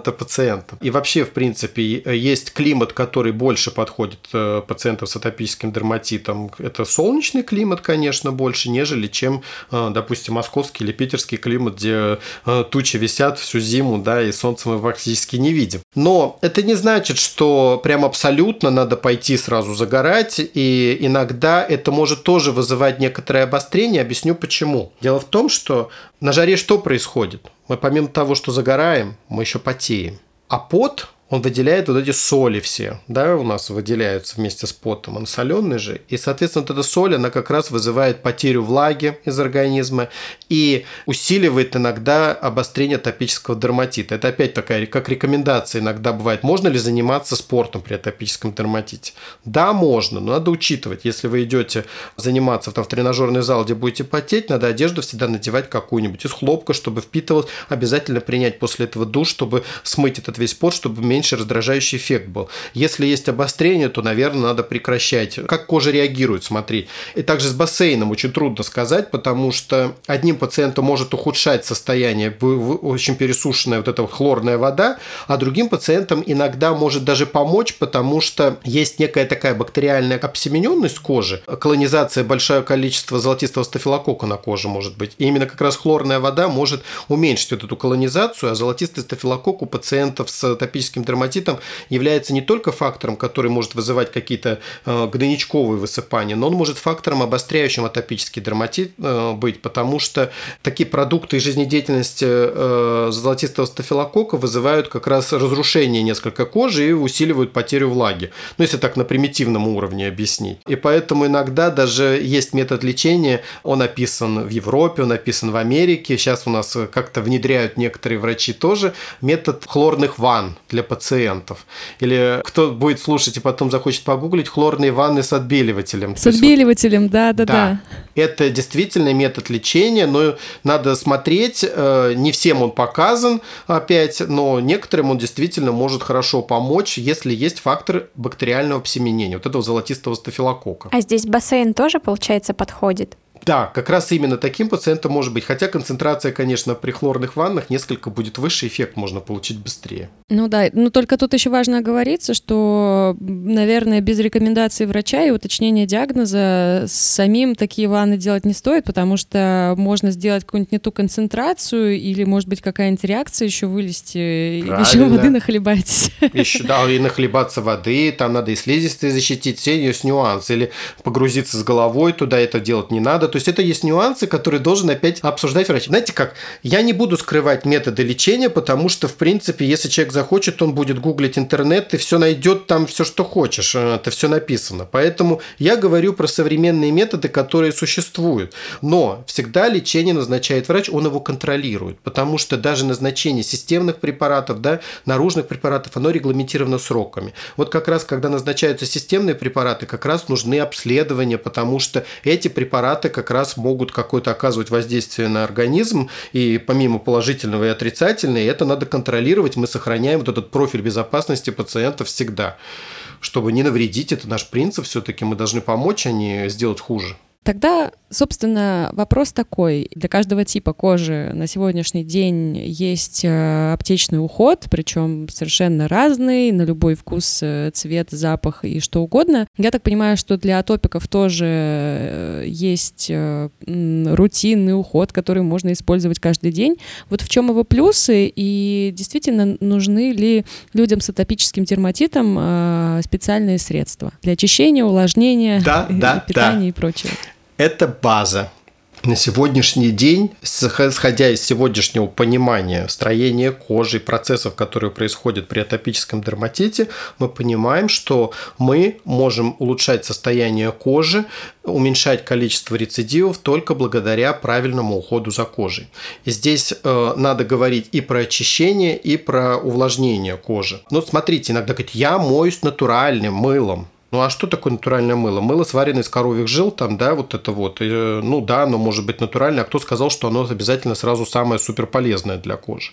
это пациентам. И вообще, в принципе, есть климат, который больше подходит э, пациентам с атопическим дерматитом. Это солнечный климат, конечно, больше, нежели чем, э, допустим, московский или питерский климат, где э, тучи висят всю зиму, да, и солнце мы практически не видим. Но это не значит, что прям абсолютно надо пойти сразу загорать, и иногда это может тоже вызывать некоторое обострение. Объясню почему. Дело в том, что на жаре что происходит? Мы помимо того, что загораем, мы еще потеем. А пот он выделяет вот эти соли все, да, у нас выделяются вместе с потом, он соленый же, и, соответственно, вот эта соль, она как раз вызывает потерю влаги из организма и усиливает иногда обострение топического дерматита. Это опять такая, как рекомендация иногда бывает, можно ли заниматься спортом при атопическом дерматите? Да, можно, но надо учитывать, если вы идете заниматься там, в тренажерный зал, где будете потеть, надо одежду всегда надевать какую-нибудь из хлопка, чтобы впитывалось, обязательно принять после этого душ, чтобы смыть этот весь пот, чтобы меньше меньше раздражающий эффект был. Если есть обострение, то, наверное, надо прекращать. Как кожа реагирует, смотри. И также с бассейном очень трудно сказать, потому что одним пациентам может ухудшать состояние, очень пересушенная вот эта хлорная вода, а другим пациентам иногда может даже помочь, потому что есть некая такая бактериальная обсемененность кожи, колонизация большое количество золотистого стафилококка на коже может быть. И именно как раз хлорная вода может уменьшить вот эту колонизацию, а золотистый стафилококк у пациентов с атопическим дерматитом является не только фактором, который может вызывать какие-то э, гнойничковые высыпания, но он может фактором, обостряющим атопический дерматит э, быть, потому что такие продукты жизнедеятельности э, золотистого стафилококка вызывают как раз разрушение несколько кожи и усиливают потерю влаги. Ну, если так на примитивном уровне объяснить. И поэтому иногда даже есть метод лечения, он описан в Европе, он описан в Америке, сейчас у нас как-то внедряют некоторые врачи тоже, метод хлорных ванн для пациентов. Или кто будет слушать и потом захочет погуглить, хлорные ванны с отбеливателем. С отбеливателем, да, да, да. Это действительно метод лечения, но надо смотреть, э, не всем он показан опять, но некоторым он действительно может хорошо помочь, если есть фактор бактериального обсеменения, вот этого золотистого стафилококка. А здесь бассейн тоже, получается, подходит? Да, как раз именно таким пациентом может быть. Хотя концентрация, конечно, при хлорных ваннах несколько будет выше, эффект можно получить быстрее. Ну да, но только тут еще важно оговориться, что, наверное, без рекомендации врача и уточнения диагноза самим такие ванны делать не стоит, потому что можно сделать какую-нибудь не ту концентрацию или, может быть, какая-нибудь реакция еще вылезти, Правильно. еще воды нахлебайтесь. Еще, да, и нахлебаться воды, там надо и слизистые защитить, все есть нюансы. Или погрузиться с головой туда, это делать не надо то есть это есть нюансы, которые должен опять обсуждать врач. Знаете как, я не буду скрывать методы лечения, потому что, в принципе, если человек захочет, он будет гуглить интернет и все найдет там все, что хочешь. Э, это все написано. Поэтому я говорю про современные методы, которые существуют. Но всегда лечение назначает врач, он его контролирует, потому что даже назначение системных препаратов, да, наружных препаратов, оно регламентировано сроками. Вот как раз, когда назначаются системные препараты, как раз нужны обследования, потому что эти препараты, как как раз могут какое-то оказывать воздействие на организм, и помимо положительного и отрицательного, это надо контролировать, мы сохраняем вот этот профиль безопасности пациента всегда. Чтобы не навредить, это наш принцип, все-таки мы должны помочь, а не сделать хуже. Тогда, собственно, вопрос такой. Для каждого типа кожи на сегодняшний день есть э, аптечный уход, причем совершенно разный, на любой вкус, э, цвет, запах и что угодно. Я так понимаю, что для атопиков тоже э, есть рутинный уход, который можно использовать каждый день. Вот в чем его плюсы и действительно нужны ли людям с атопическим дерматитом специальные средства для очищения, увлажнения, да, да, питания да. и прочего? Это база. На сегодняшний день, сходя из сегодняшнего понимания строения кожи, процессов, которые происходят при атопическом дерматите, мы понимаем, что мы можем улучшать состояние кожи, уменьшать количество рецидивов только благодаря правильному уходу за кожей. И здесь э, надо говорить и про очищение, и про увлажнение кожи. Ну, смотрите, иногда говорят, я моюсь натуральным мылом. Ну а что такое натуральное мыло? Мыло сваренное из коровьих жил, там, да, вот это вот. И, ну да, оно может быть натуральное. А кто сказал, что оно обязательно сразу самое супер полезное для кожи?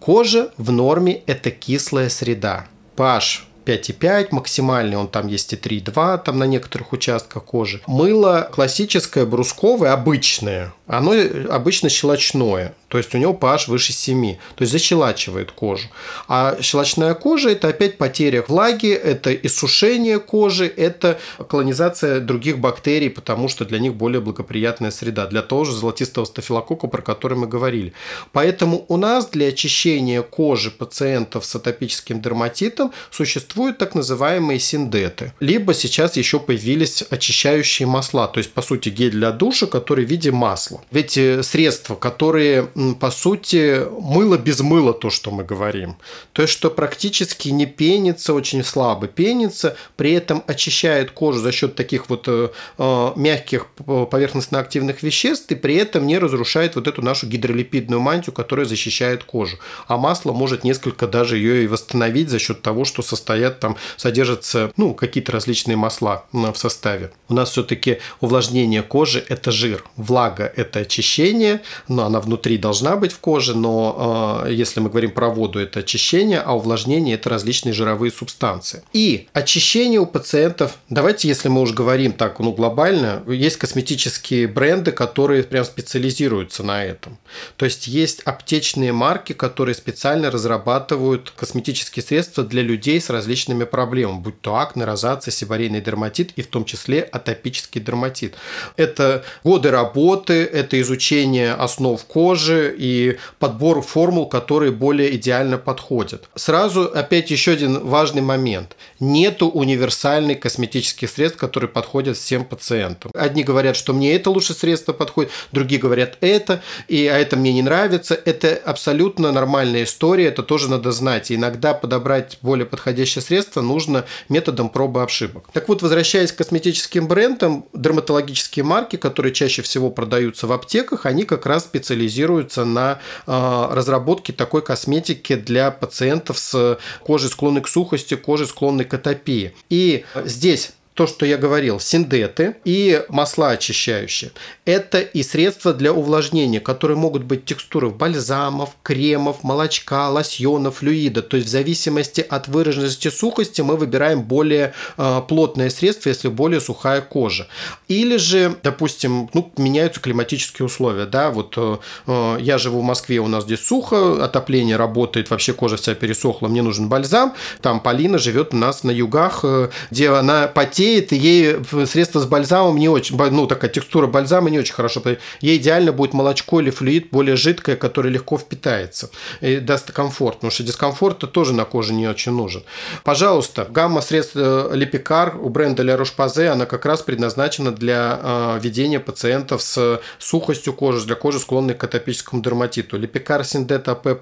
Кожа в норме – это кислая среда. pH 5,5 максимальный, он там есть и 3,2 там на некоторых участках кожи. Мыло классическое, брусковое, обычное, оно обычно щелочное. То есть у него pH выше 7, то есть защелачивает кожу. А щелочная кожа – это опять потеря влаги, это иссушение кожи, это колонизация других бактерий, потому что для них более благоприятная среда, для того же золотистого стафилококка, про который мы говорили. Поэтому у нас для очищения кожи пациентов с атопическим дерматитом существуют так называемые синдеты. Либо сейчас еще появились очищающие масла, то есть, по сути, гель для душа, который в виде масла. Ведь э, средства, которые по сути, мыло без мыла, то, что мы говорим. То есть, что практически не пенится, очень слабо пенится, при этом очищает кожу за счет таких вот э, э мягких поверхностно-активных веществ и при этом не разрушает вот эту нашу гидролипидную мантию, которая защищает кожу. А масло может несколько даже ее и восстановить за счет того, что состоят там, содержатся ну, какие-то различные масла в составе. У нас все-таки увлажнение кожи – это жир, влага – это очищение, но она внутри должна быть в коже, но э, если мы говорим про воду, это очищение, а увлажнение – это различные жировые субстанции. И очищение у пациентов, давайте, если мы уже говорим так, ну, глобально, есть косметические бренды, которые прям специализируются на этом. То есть есть аптечные марки, которые специально разрабатывают косметические средства для людей с различными проблемами, будь то акне, розация, сибарейный дерматит и в том числе атопический дерматит. Это годы работы, это изучение основ кожи, кожи и подбор формул, которые более идеально подходят. Сразу опять еще один важный момент. Нету универсальных косметических средств, которые подходят всем пациентам. Одни говорят, что мне это лучше средство подходит, другие говорят это, и, а это мне не нравится. Это абсолютно нормальная история, это тоже надо знать. И иногда подобрать более подходящее средство нужно методом пробы ошибок. Так вот, возвращаясь к косметическим брендам, дерматологические марки, которые чаще всего продаются в аптеках, они как раз специализируются специализируется на а, разработке такой косметики для пациентов с кожей склонной к сухости, кожей склонной к атопии. И здесь то, что я говорил, синдеты и масла очищающие. Это и средства для увлажнения, которые могут быть текстуры бальзамов, кремов, молочка, лосьонов, флюида. То есть в зависимости от выраженности сухости мы выбираем более э, плотное средство, если более сухая кожа. Или же, допустим, ну, меняются климатические условия. Да? Вот э, э я живу в Москве, у нас здесь сухо, отопление работает, вообще кожа вся пересохла, мне нужен бальзам. Там Полина живет у нас на югах, э, где она потеет потеет, и ей средство с бальзамом не очень, ну, такая текстура бальзама не очень хорошо. Ей идеально будет молочко или флюид более жидкое, которое легко впитается и даст комфорт, потому что дискомфорт тоже на коже не очень нужен. Пожалуйста, гамма средств э, Липикар у бренда La Roche-Posay, она как раз предназначена для э, ведения пациентов с сухостью кожи, для кожи, склонной к атопическому дерматиту. Липикар Синдет АП+,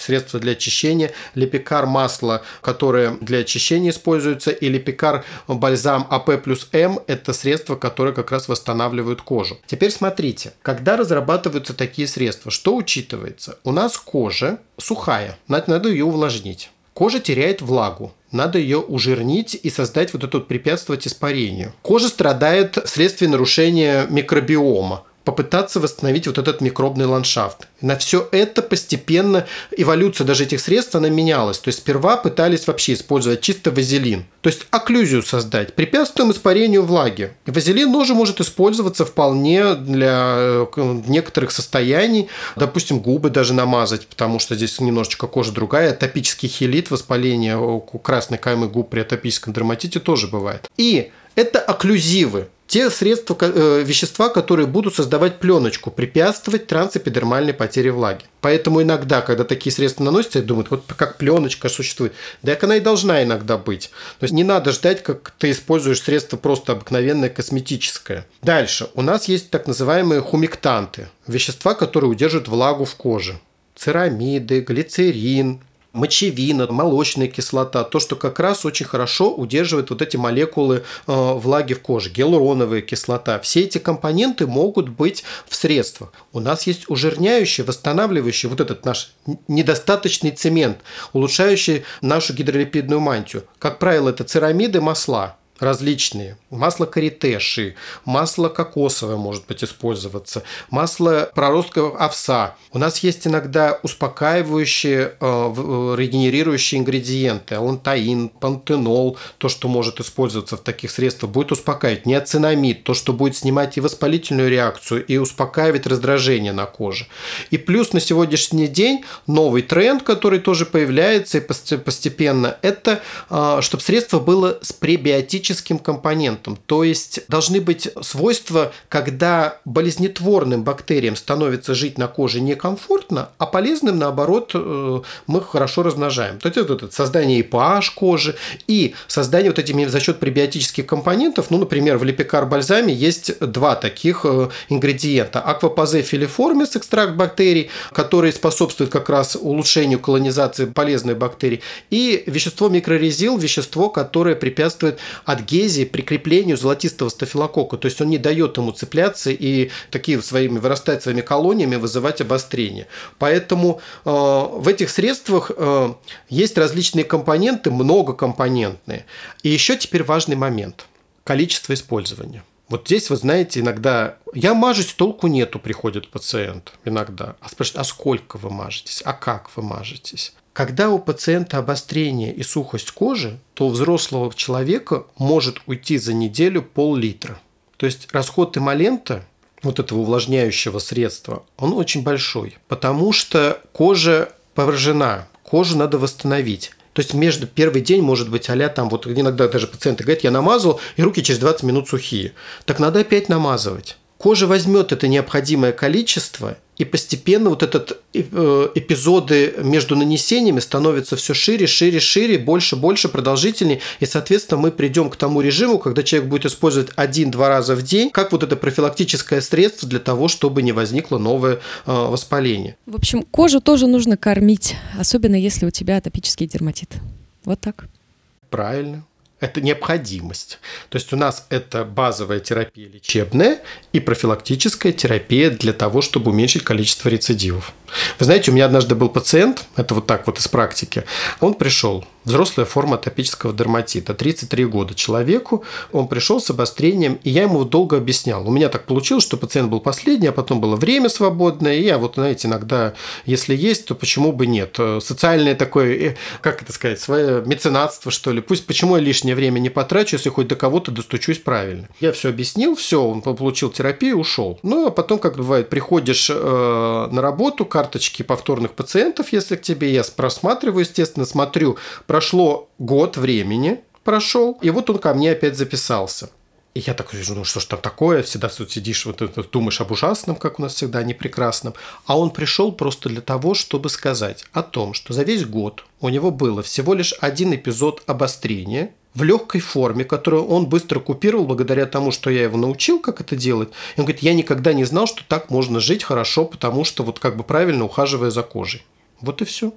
средство для очищения, лепикар масло, которое для очищения используется, и лепикар бальзам АП плюс М – это средства, которые как раз восстанавливают кожу. Теперь смотрите, когда разрабатываются такие средства, что учитывается? У нас кожа сухая, надо ее увлажнить. Кожа теряет влагу, надо ее ужирнить и создать вот это вот препятствовать испарению. Кожа страдает вследствие нарушения микробиома попытаться восстановить вот этот микробный ландшафт. На все это постепенно эволюция даже этих средств, она менялась. То есть сперва пытались вообще использовать чисто вазелин. То есть окклюзию создать, препятствуем испарению влаги. Вазелин тоже может использоваться вполне для э, некоторых состояний. Допустим, губы даже намазать, потому что здесь немножечко кожа другая. Атопический хелит, воспаление красной каймы губ при атопическом дерматите тоже бывает. И это окклюзивы. Те средства, э, вещества, которые будут создавать пленочку, препятствовать трансэпидермальной потере влаги. Поэтому иногда, когда такие средства наносятся, думают, вот как пленочка существует. Да, как она и должна иногда быть. То есть не надо ждать, как ты используешь средство просто обыкновенное косметическое. Дальше. У нас есть так называемые хумектанты. Вещества, которые удерживают влагу в коже. Церамиды, глицерин, мочевина, молочная кислота, то, что как раз очень хорошо удерживает вот эти молекулы э, влаги в коже, гиалуроновая кислота. Все эти компоненты могут быть в средствах. У нас есть ужирняющий, восстанавливающий вот этот наш недостаточный цемент, улучшающий нашу гидролипидную мантию. Как правило, это церамиды, масла различные. Масло каритеши, масло кокосовое может быть использоваться, масло проросткового овса. У нас есть иногда успокаивающие, э, э, регенерирующие ингредиенты. Алантаин, пантенол, то, что может использоваться в таких средствах, будет успокаивать. Неоцинамид, то, что будет снимать и воспалительную реакцию, и успокаивать раздражение на коже. И плюс на сегодняшний день новый тренд, который тоже появляется постепенно, это э, чтобы средство было с пребиотическим биологическим компонентом. То есть должны быть свойства, когда болезнетворным бактериям становится жить на коже некомфортно, а полезным, наоборот, э, мы хорошо размножаем. То есть это создание pH кожи и создание вот этими за счет пребиотических компонентов, ну, например, в липикар бальзаме есть два таких э, ингредиента. Аквапазе филиформис, экстракт бактерий, который способствует как раз улучшению колонизации полезной бактерий, и вещество микрорезил, вещество, которое препятствует от адгезии, прикреплению золотистого стафилококка. То есть он не дает ему цепляться и такие своими вырастать своими колониями, вызывать обострение. Поэтому э, в этих средствах э, есть различные компоненты, многокомпонентные. И еще теперь важный момент – количество использования. Вот здесь, вы знаете, иногда я мажусь, толку нету, приходит пациент иногда. А спрашивает, а сколько вы мажетесь, а как вы мажетесь? Когда у пациента обострение и сухость кожи, то у взрослого человека может уйти за неделю пол-литра. То есть расход эмолента, вот этого увлажняющего средства, он очень большой, потому что кожа поврежена, кожу надо восстановить. То есть между первый день может быть а там, вот иногда даже пациенты говорят, я намазал, и руки через 20 минут сухие. Так надо опять намазывать. Кожа возьмет это необходимое количество, и постепенно вот этот э, эпизоды между нанесениями становятся все шире, шире, шире, больше, больше, продолжительнее. И, соответственно, мы придем к тому режиму, когда человек будет использовать один-два раза в день, как вот это профилактическое средство для того, чтобы не возникло новое э, воспаление. В общем, кожу тоже нужно кормить, особенно если у тебя атопический дерматит. Вот так. Правильно это необходимость. То есть у нас это базовая терапия лечебная и профилактическая терапия для того, чтобы уменьшить количество рецидивов. Вы знаете, у меня однажды был пациент, это вот так вот из практики, он пришел, взрослая форма атопического дерматита, 33 года человеку, он пришел с обострением, и я ему долго объяснял. У меня так получилось, что пациент был последний, а потом было время свободное, и я вот, знаете, иногда, если есть, то почему бы нет? Социальное такое, э, как это сказать, свое меценатство, что ли, пусть почему я лишнее время не потрачу, если хоть до кого-то достучусь правильно. Я все объяснил, все, он получил терапию, ушел. Ну, а потом, как бывает, приходишь э, на работу, карточки повторных пациентов, если к тебе, я просматриваю, естественно, смотрю, прошло год времени, прошел, и вот он ко мне опять записался. И я такой, ну что ж там такое, всегда тут сидишь, вот думаешь об ужасном, как у нас всегда, а не прекрасном. А он пришел просто для того, чтобы сказать о том, что за весь год у него было всего лишь один эпизод обострения, в легкой форме, которую он быстро купировал благодаря тому, что я его научил, как это делать. И он говорит, я никогда не знал, что так можно жить хорошо, потому что вот как бы правильно ухаживая за кожей. Вот и все.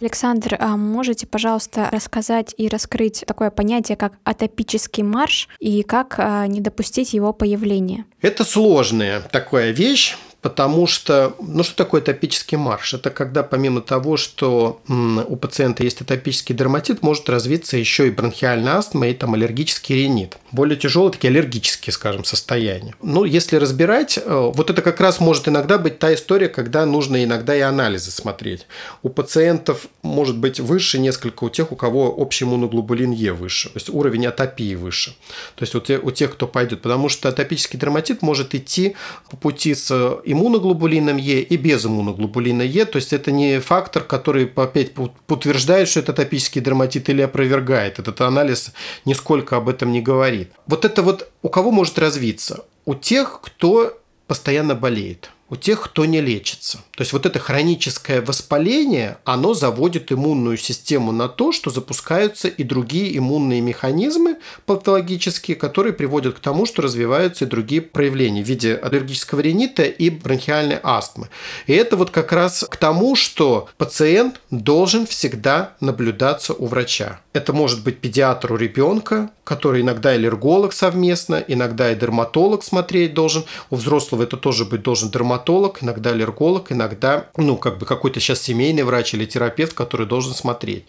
Александр, а можете, пожалуйста, рассказать и раскрыть такое понятие, как атопический марш, и как а, не допустить его появления? Это сложная такая вещь, потому что, ну что такое атопический марш? Это когда помимо того, что у пациента есть атопический дерматит, может развиться еще и бронхиальная астма и там аллергический ринит. Более тяжелые такие аллергические, скажем, состояния. Ну, если разбирать, э, вот это как раз может иногда быть та история, когда нужно иногда и анализы смотреть. У пациентов может быть выше несколько у тех, у кого общий иммуноглобулин Е выше, то есть уровень атопии выше. То есть у тех, у тех, кто пойдет, потому что атопический дерматит может идти по пути с иммуноглобулином Е и без иммуноглобулина Е. То есть это не фактор, который опять подтверждает, что это атопический дерматит или опровергает. Этот анализ нисколько об этом не говорит. Вот это вот у кого может развиться? У тех, кто постоянно болеет у тех, кто не лечится. То есть вот это хроническое воспаление, оно заводит иммунную систему на то, что запускаются и другие иммунные механизмы патологические, которые приводят к тому, что развиваются и другие проявления в виде аллергического ринита и бронхиальной астмы. И это вот как раз к тому, что пациент должен всегда наблюдаться у врача. Это может быть педиатр у ребенка, который иногда аллерголог совместно, иногда и дерматолог смотреть должен. У взрослого это тоже быть должен дерматолог, иногда аллерголог, иногда, ну, как бы какой-то сейчас семейный врач или терапевт, который должен смотреть.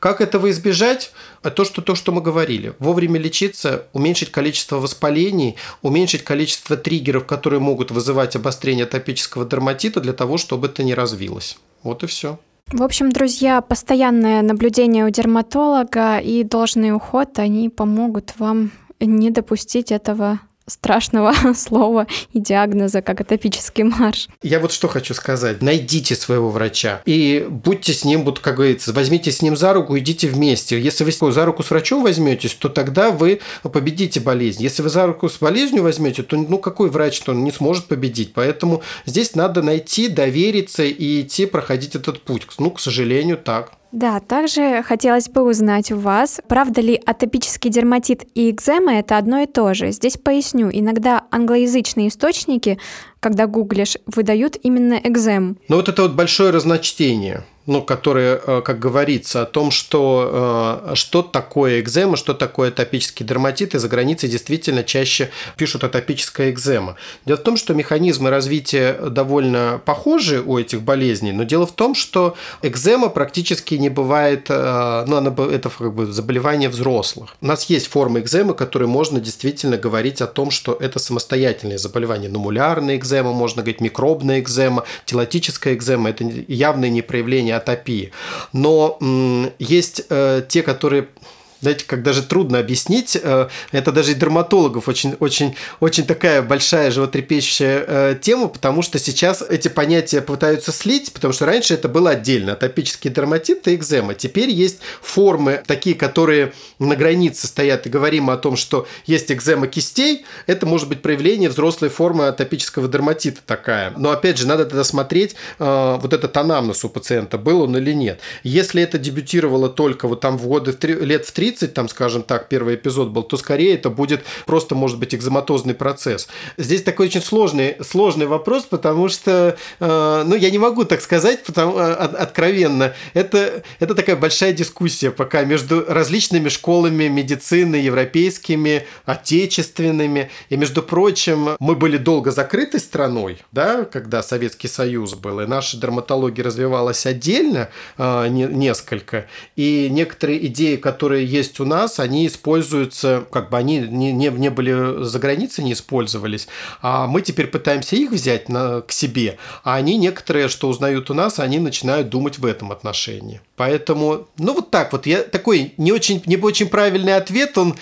Как этого избежать? То, что, то, что мы говорили. Вовремя лечиться, уменьшить количество воспалений, уменьшить количество триггеров, которые могут вызывать обострение атопического дерматита для того, чтобы это не развилось. Вот и все. В общем, друзья, постоянное наблюдение у дерматолога и должный уход, они помогут вам не допустить этого страшного слова и диагноза, как атопический марш. Я вот что хочу сказать. Найдите своего врача и будьте с ним, вот как говорится, возьмите с ним за руку, идите вместе. Если вы за руку с врачом возьметесь, то тогда вы победите болезнь. Если вы за руку с болезнью возьмете, то ну какой врач-то не сможет победить. Поэтому здесь надо найти, довериться и идти проходить этот путь. Ну, к сожалению, так. Да, также хотелось бы узнать у вас, правда ли атопический дерматит и экзема это одно и то же. Здесь поясню, иногда англоязычные источники, когда гуглишь, выдают именно экзем. Ну вот это вот большое разночтение ну, которые, э, как говорится, о том, что, э, что такое экзема, что такое атопический дерматит, и за границей действительно чаще пишут атопическая экзема. Дело в том, что механизмы развития довольно похожи у этих болезней, но дело в том, что экзема практически не бывает, э, ну, она, это как бы заболевание взрослых. У нас есть формы экземы, которые можно действительно говорить о том, что это самостоятельные заболевания. Нумулярная экзема, можно говорить, микробная экзема, телатическая экзема – это явное непроявление атопии. Но есть э, те, которые знаете, как даже трудно объяснить, э, это даже и дерматологов очень, очень, очень такая большая животрепещущая э, тема, потому что сейчас эти понятия пытаются слить, потому что раньше это было отдельно, атопический дерматит и экзема. Теперь есть формы такие, которые на границе стоят, и говорим о том, что есть экзема кистей, это может быть проявление взрослой формы атопического дерматита такая. Но опять же, надо тогда смотреть э, вот этот анамнез у пациента, был он или нет. Если это дебютировало только вот там в годы лет в 30, 30, там, скажем так, первый эпизод был, то скорее это будет просто, может быть, экзематозный процесс. Здесь такой очень сложный, сложный вопрос, потому что, э, ну, я не могу так сказать потому, э, откровенно. Это, это такая большая дискуссия пока между различными школами медицины, европейскими, отечественными. И, между прочим, мы были долго закрытой страной, да, когда Советский Союз был, и наша дерматология развивалась отдельно э, не, несколько. И некоторые идеи, которые есть есть у нас, они используются, как бы они не, не, не были за границей, не использовались, а мы теперь пытаемся их взять на, к себе, а они некоторые, что узнают у нас, они начинают думать в этом отношении. Поэтому, ну вот так вот, я такой не очень, не очень правильный ответ, он,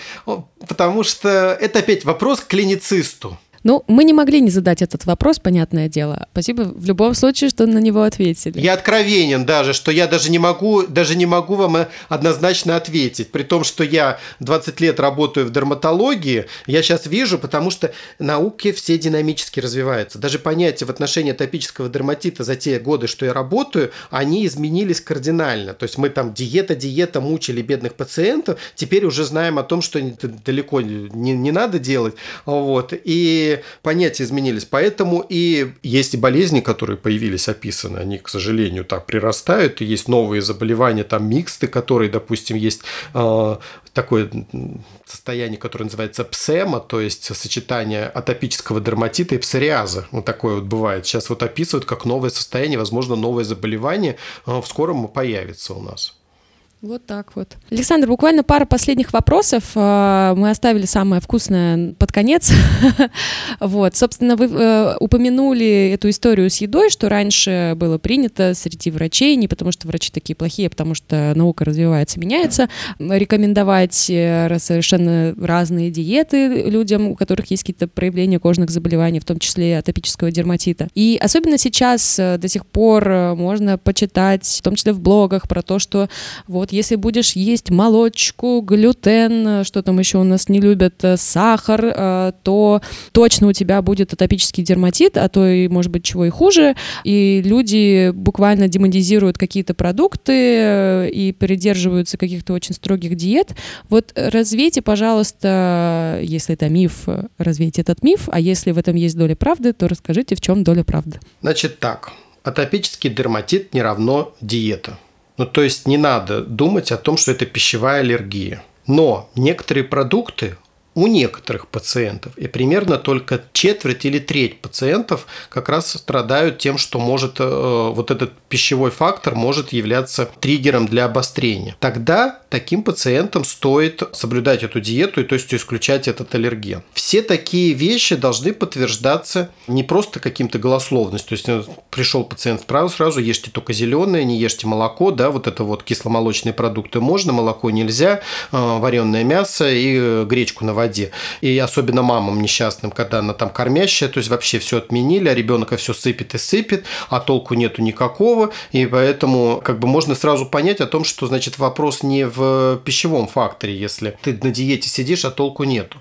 потому что это опять вопрос к клиницисту. Ну, мы не могли не задать этот вопрос, понятное дело. Спасибо в любом случае, что на него ответили. Я откровенен даже, что я даже не могу, даже не могу вам однозначно ответить. При том, что я 20 лет работаю в дерматологии, я сейчас вижу, потому что науки все динамически развиваются. Даже понятия в отношении атопического дерматита за те годы, что я работаю, они изменились кардинально. То есть мы там диета, диета мучили бедных пациентов, теперь уже знаем о том, что далеко не, не надо делать. Вот. И понятия изменились. Поэтому и есть и болезни, которые появились, описаны, они, к сожалению, так прирастают, и есть новые заболевания, там миксты, которые, допустим, есть э, такое состояние, которое называется псема, то есть сочетание атопического дерматита и псориаза. Вот такое вот бывает. Сейчас вот описывают как новое состояние, возможно, новое заболевание э, в скором появится у нас. Вот так вот. Александр, буквально пара последних вопросов. А, мы оставили самое вкусное под конец. вот, собственно, вы э, упомянули эту историю с едой, что раньше было принято среди врачей, не потому что врачи такие плохие, а потому что наука развивается, меняется, рекомендовать э, совершенно разные диеты людям, у которых есть какие-то проявления кожных заболеваний, в том числе атопического дерматита. И особенно сейчас э, до сих пор можно почитать, в том числе в блогах, про то, что вот если будешь есть молочку, глютен, что там еще у нас не любят, э, сахар, э, то точно у тебя будет атопический дерматит, а то и, может быть, чего и хуже. И люди буквально демонизируют какие-то продукты э, и придерживаются каких-то очень строгих диет. Вот развейте, пожалуйста, если это миф, развейте этот миф, а если в этом есть доля правды, то расскажите, в чем доля правды. Значит так, атопический дерматит не равно диета. Ну, то есть не надо думать о том, что это пищевая аллергия. Но некоторые продукты у некоторых пациентов, и примерно только четверть или треть пациентов как раз страдают тем, что может э, вот этот пищевой фактор может являться триггером для обострения. Тогда таким пациентам стоит соблюдать эту диету и то есть исключать этот аллерген. Все такие вещи должны подтверждаться не просто каким-то голословностью. То есть э, пришел пациент справа, сразу ешьте только зеленое, не ешьте молоко, да, вот это вот кисломолочные продукты можно, молоко нельзя, э, вареное мясо и гречку на воде. И особенно мамам несчастным, когда она там кормящая, то есть вообще все отменили, а ребенка все сыпет и сыпет, а толку нету никакого, и поэтому как бы можно сразу понять о том, что значит вопрос не в пищевом факторе, если ты на диете сидишь, а толку нету.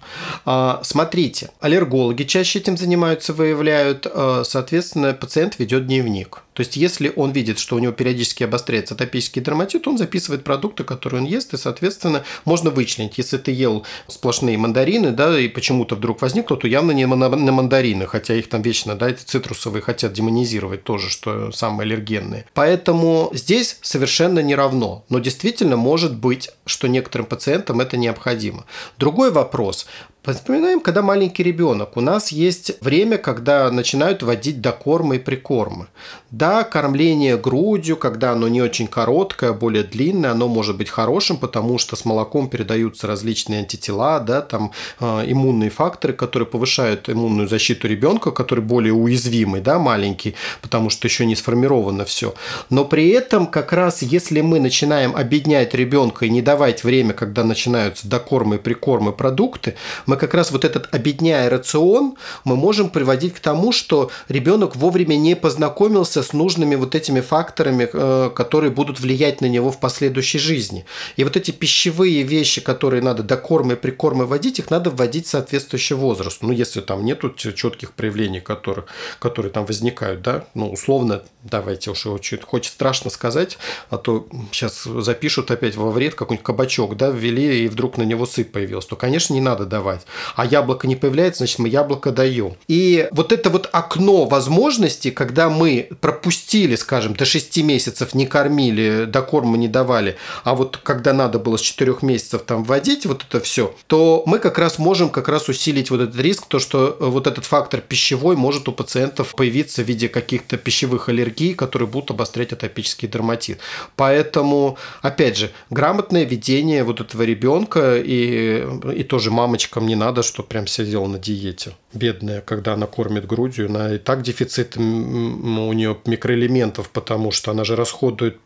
А, смотрите, аллергологи чаще этим занимаются, выявляют, а, соответственно, пациент ведет дневник. То есть, если он видит, что у него периодически обостряется атопический дерматит, он записывает продукты, которые он ест, и, соответственно, можно вычленить. Если ты ел сплошные мандарины, да, и почему-то вдруг возникло, то явно не на мандарины, хотя их там вечно, да, эти цитрусовые хотят демонизировать тоже, что самые аллергенные. Поэтому здесь совершенно не равно. Но действительно может быть, что некоторым пациентам это необходимо. Другой вопрос. Вспоминаем, когда маленький ребенок. У нас есть время, когда начинают вводить докормы и прикормы. Да, кормление грудью, когда оно не очень короткое, а более длинное, оно может быть хорошим, потому что с молоком передаются различные антитела, да, там э, иммунные факторы, которые повышают иммунную защиту ребенка, который более уязвимый, да, маленький, потому что еще не сформировано все. Но при этом как раз если мы начинаем объединять ребенка и не давать время, когда начинаются докормы и прикормы продукты, мы как раз вот этот обедняя рацион, мы можем приводить к тому, что ребенок вовремя не познакомился с нужными вот этими факторами, э, которые будут влиять на него в последующей жизни. И вот эти пищевые вещи, которые надо до корма и прикорма вводить, их надо вводить соответствующий возраст. Ну, если там нету четких проявлений, которые, которые там возникают, да, ну, условно, давайте уж очень хочет страшно сказать, а то сейчас запишут опять во вред какой-нибудь кабачок, да, ввели, и вдруг на него сыпь появился, то, конечно, не надо давать давать. А яблоко не появляется, значит, мы яблоко даем. И вот это вот окно возможностей, когда мы пропустили, скажем, до 6 месяцев не кормили, до корма не давали, а вот когда надо было с 4 месяцев там вводить вот это все, то мы как раз можем как раз усилить вот этот риск, то, что вот этот фактор пищевой может у пациентов появиться в виде каких-то пищевых аллергий, которые будут обострять атопический дерматит. Поэтому, опять же, грамотное ведение вот этого ребенка и, и тоже мамочкам не надо, что прям сидела на диете. Бедная, когда она кормит грудью, она и так дефицит у нее микроэлементов, потому что она же расходует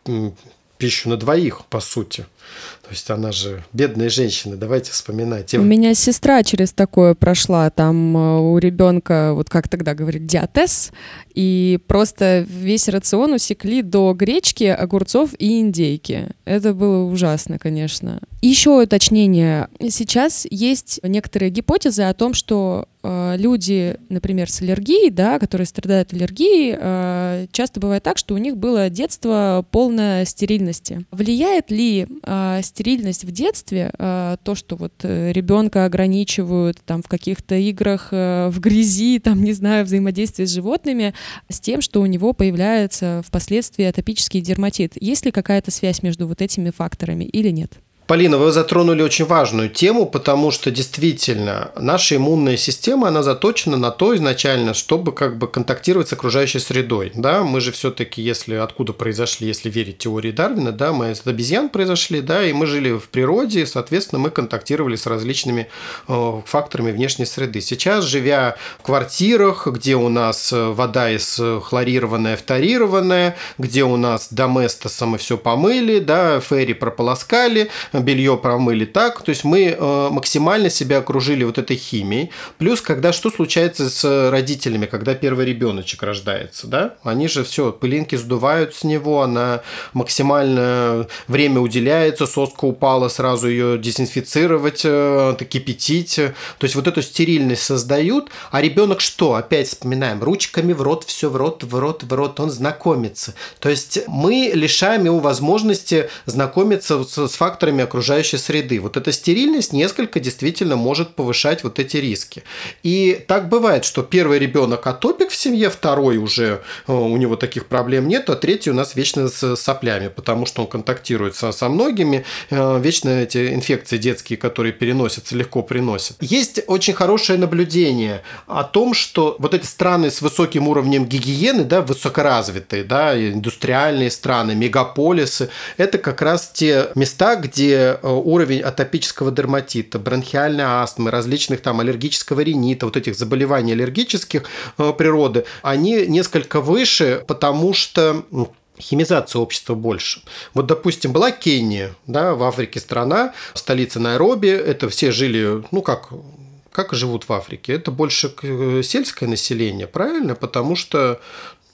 пищу на двоих, по сути. То есть она же бедная женщина, давайте вспоминать. У меня сестра через такое прошла, там э, у ребенка, вот как тогда говорит, диатез, и просто весь рацион усекли до гречки, огурцов и индейки. Это было ужасно, конечно. Еще уточнение. Сейчас есть некоторые гипотезы о том, что э, люди, например, с аллергией, да, которые страдают аллергией, э, часто бывает так, что у них было детство полное стерильности. Влияет ли э, стерильность в детстве, э, то, что вот э, ребенка ограничивают там в каких-то играх э, в грязи, там, не знаю, взаимодействие с животными, с тем, что у него появляется впоследствии атопический дерматит. Есть ли какая-то связь между вот этими факторами или нет? Полина, вы затронули очень важную тему, потому что действительно наша иммунная система, она заточена на то изначально, чтобы как бы контактировать с окружающей средой. Да? Мы же все-таки, если откуда произошли, если верить теории Дарвина, да, мы из обезьян произошли, да, и мы жили в природе, и, соответственно, мы контактировали с различными э, факторами внешней среды. Сейчас, живя в квартирах, где у нас вода из хлорированная, фторированная, где у нас доместосом мы все помыли, да, ферри прополоскали, белье промыли так. То есть мы э, максимально себя окружили вот этой химией. Плюс, когда что случается с родителями, когда первый ребеночек рождается, да? Они же все, пылинки сдувают с него, она максимально время уделяется, соска упала, сразу ее дезинфицировать, э, кипятить. То есть вот эту стерильность создают, а ребенок что? Опять вспоминаем, ручками в рот, все в рот, в рот, в рот, он знакомится. То есть мы лишаем его возможности знакомиться с факторами окружающей среды. Вот эта стерильность несколько действительно может повышать вот эти риски. И так бывает, что первый ребенок атопик в семье, второй уже э, у него таких проблем нет, а третий у нас вечно с соплями, потому что он контактирует со, со многими, э, вечно эти инфекции детские, которые переносятся, легко приносят. Есть очень хорошее наблюдение о том, что вот эти страны с высоким уровнем гигиены, да, высокоразвитые, да, индустриальные страны, мегаполисы, это как раз те места, где Э, уровень атопического дерматита, бронхиальной астмы, различных там аллергического ринита, вот этих заболеваний аллергических э, природы, они несколько выше, потому что химизация общества больше. Вот, допустим, была Кения, да, в Африке страна, столица Найроби, это все жили, ну как, как живут в Африке? Это больше э, сельское население, правильно? Потому что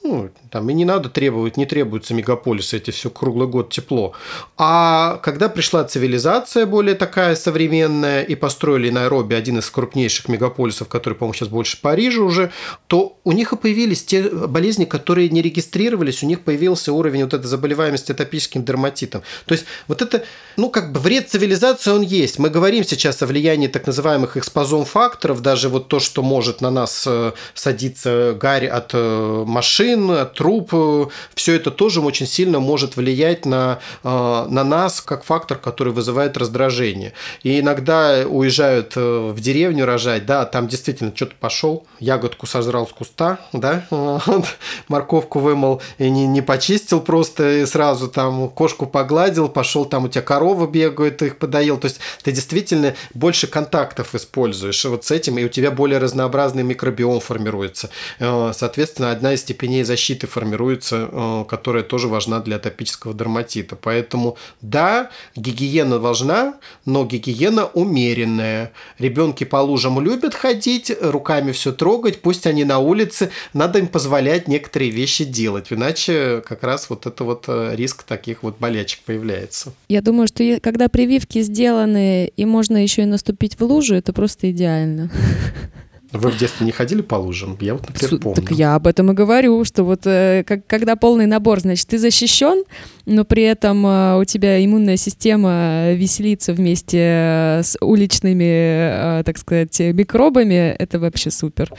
ну, там и не надо требовать, не требуется мегаполисы, эти все круглый год тепло. А когда пришла цивилизация более такая современная и построили Найроби, один из крупнейших мегаполисов, который, по-моему, сейчас больше Парижа уже, то у них и появились те болезни, которые не регистрировались, у них появился уровень вот этой заболеваемости атопическим дерматитом. То есть вот это, ну, как бы вред цивилизации он есть. Мы говорим сейчас о влиянии так называемых экспозом факторов, даже вот то, что может на нас э, садиться гарь от э, машин, машин, труп, все это тоже очень сильно может влиять на, э, на нас как фактор, который вызывает раздражение. И иногда уезжают э, в деревню рожать, да, там действительно что-то пошел, ягодку сожрал с куста, да, морковку вымыл и не, не почистил просто и сразу там кошку погладил, пошел там у тебя корова бегает, их подоел. То есть ты действительно больше контактов используешь вот с этим, и у тебя более разнообразный микробиом формируется. Э, соответственно, одна из степеней линии защиты формируется, э, которая тоже важна для атопического дерматита. Поэтому да, гигиена важна, но гигиена умеренная. Ребенки по лужам любят ходить, руками все трогать, пусть они на улице, надо им позволять некоторые вещи делать, иначе как раз вот это вот э, риск таких вот болячек появляется. Я думаю, что когда прививки сделаны и можно еще и наступить в лужу, это просто идеально. Вы в детстве не ходили по лужам? Я вот, например, помню. Так я об этом и говорю, что вот э, как, когда полный набор, значит, ты защищен, но при этом э, у тебя иммунная система веселится вместе с уличными, э, так сказать, микробами, это вообще супер.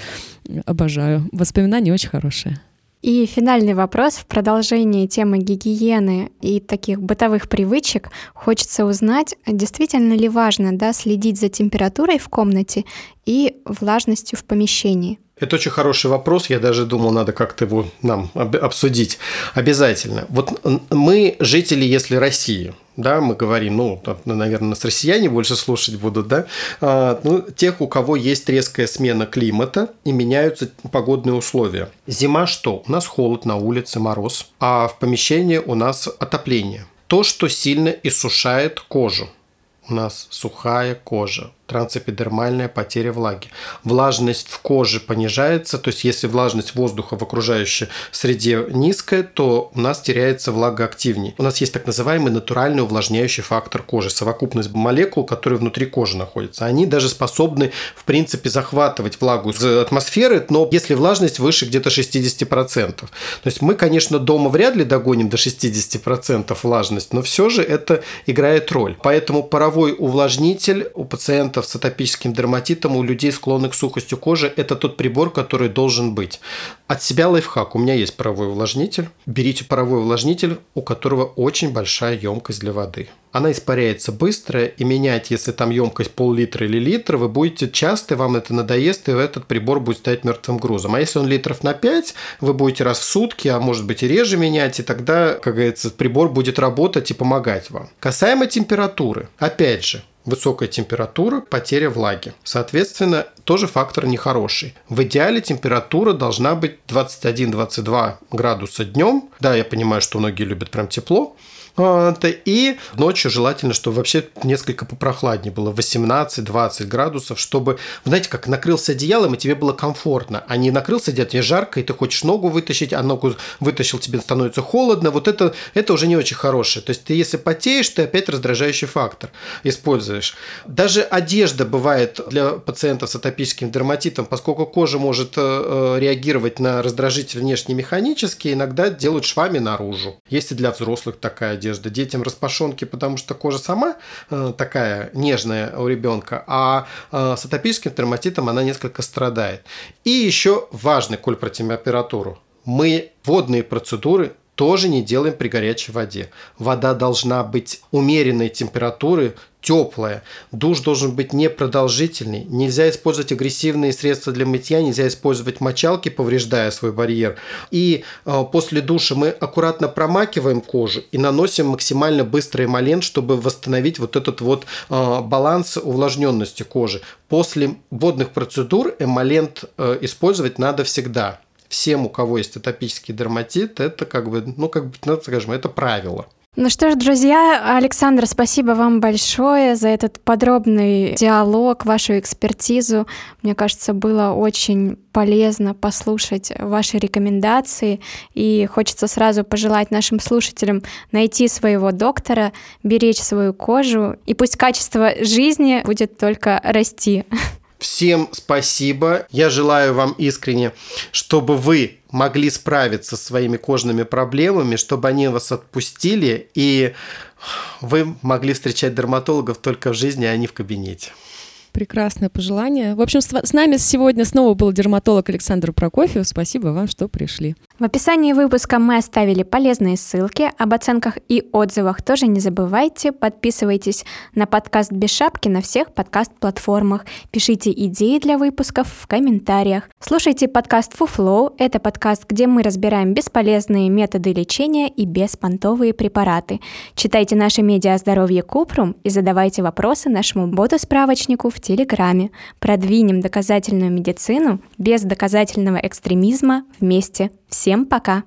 Обожаю. Воспоминания очень хорошие. И финальный вопрос в продолжении темы гигиены и таких бытовых привычек. Хочется узнать, действительно ли важно да, следить за температурой в комнате и влажностью в помещении. Это очень хороший вопрос. Я даже думал, надо как-то его нам обсудить. Обязательно. Вот мы, жители, если России, да, мы говорим, ну, наверное, нас россияне больше слушать будут, да, а, ну, тех, у кого есть резкая смена климата и меняются погодные условия. Зима что? У нас холод на улице, мороз, а в помещении у нас отопление. То, что сильно иссушает кожу. У нас сухая кожа, трансэпидермальная потеря влаги. Влажность в коже понижается, то есть если влажность воздуха в окружающей среде низкая, то у нас теряется влага активнее. У нас есть так называемый натуральный увлажняющий фактор кожи, совокупность молекул, которые внутри кожи находятся. Они даже способны, в принципе, захватывать влагу из атмосферы, но если влажность выше где-то 60%. То есть мы, конечно, дома вряд ли догоним до 60% влажность, но все же это играет роль. Поэтому паровой увлажнитель у пациентов пациентов с атопическим дерматитом, у людей, склонных к сухости кожи, это тот прибор, который должен быть. От себя лайфхак. У меня есть паровой увлажнитель. Берите паровой увлажнитель, у которого очень большая емкость для воды. Она испаряется быстро, и менять, если там емкость пол-литра или литр, вы будете часто, вам это надоест, и этот прибор будет стоять мертвым грузом. А если он литров на 5, вы будете раз в сутки, а может быть и реже менять, и тогда, как говорится, прибор будет работать и помогать вам. Касаемо температуры. Опять же, Высокая температура, потеря влаги. Соответственно, тоже фактор нехороший. В идеале температура должна быть 21-22 градуса днем. Да, я понимаю, что многие любят прям тепло. И ночью желательно, чтобы вообще несколько попрохладнее было, 18-20 градусов, чтобы, знаете, как накрылся одеялом, и тебе было комфортно, а не накрылся одеялом, тебе жарко, и ты хочешь ногу вытащить, а ногу вытащил, тебе становится холодно. Вот это, это уже не очень хорошее. То есть ты если потеешь, ты опять раздражающий фактор используешь. Даже одежда бывает для пациентов с атопическим дерматитом, поскольку кожа может э, э, реагировать на раздражитель внешне механически, иногда делают швами наружу. Есть и для взрослых такая одежда. Детям распашонки, потому что кожа сама э, такая нежная у ребенка, а э, с атопическим дерматитом она несколько страдает. И еще важный, коль про температуру. Мы водные процедуры тоже не делаем при горячей воде. Вода должна быть умеренной температуры, теплая. Душ должен быть непродолжительный. Нельзя использовать агрессивные средства для мытья, нельзя использовать мочалки, повреждая свой барьер. И э, после душа мы аккуратно промакиваем кожу и наносим максимально быстрый эмолент, чтобы восстановить вот этот вот э, баланс увлажненности кожи. После водных процедур эмолент э, использовать надо всегда. Всем, у кого есть атопический дерматит, это как бы, ну, как бы, ну, скажем, это правило. Ну что ж, друзья, Александр, спасибо вам большое за этот подробный диалог, вашу экспертизу. Мне кажется, было очень полезно послушать ваши рекомендации, и хочется сразу пожелать нашим слушателям найти своего доктора, беречь свою кожу, и пусть качество жизни будет только расти. Всем спасибо. Я желаю вам искренне, чтобы вы могли справиться со своими кожными проблемами, чтобы они вас отпустили, и вы могли встречать дерматологов только в жизни, а не в кабинете. Прекрасное пожелание. В общем, с нами сегодня снова был дерматолог Александр Прокофьев. Спасибо вам, что пришли. В описании выпуска мы оставили полезные ссылки. Об оценках и отзывах тоже не забывайте. Подписывайтесь на подкаст «Без шапки» на всех подкаст-платформах. Пишите идеи для выпусков в комментариях. Слушайте подкаст «Фуфлоу». Это подкаст, где мы разбираем бесполезные методы лечения и беспонтовые препараты. Читайте наши медиа «Здоровье Купрум» и задавайте вопросы нашему боту-справочнику в Телеграме. Продвинем доказательную медицину без доказательного экстремизма вместе. Всем пока!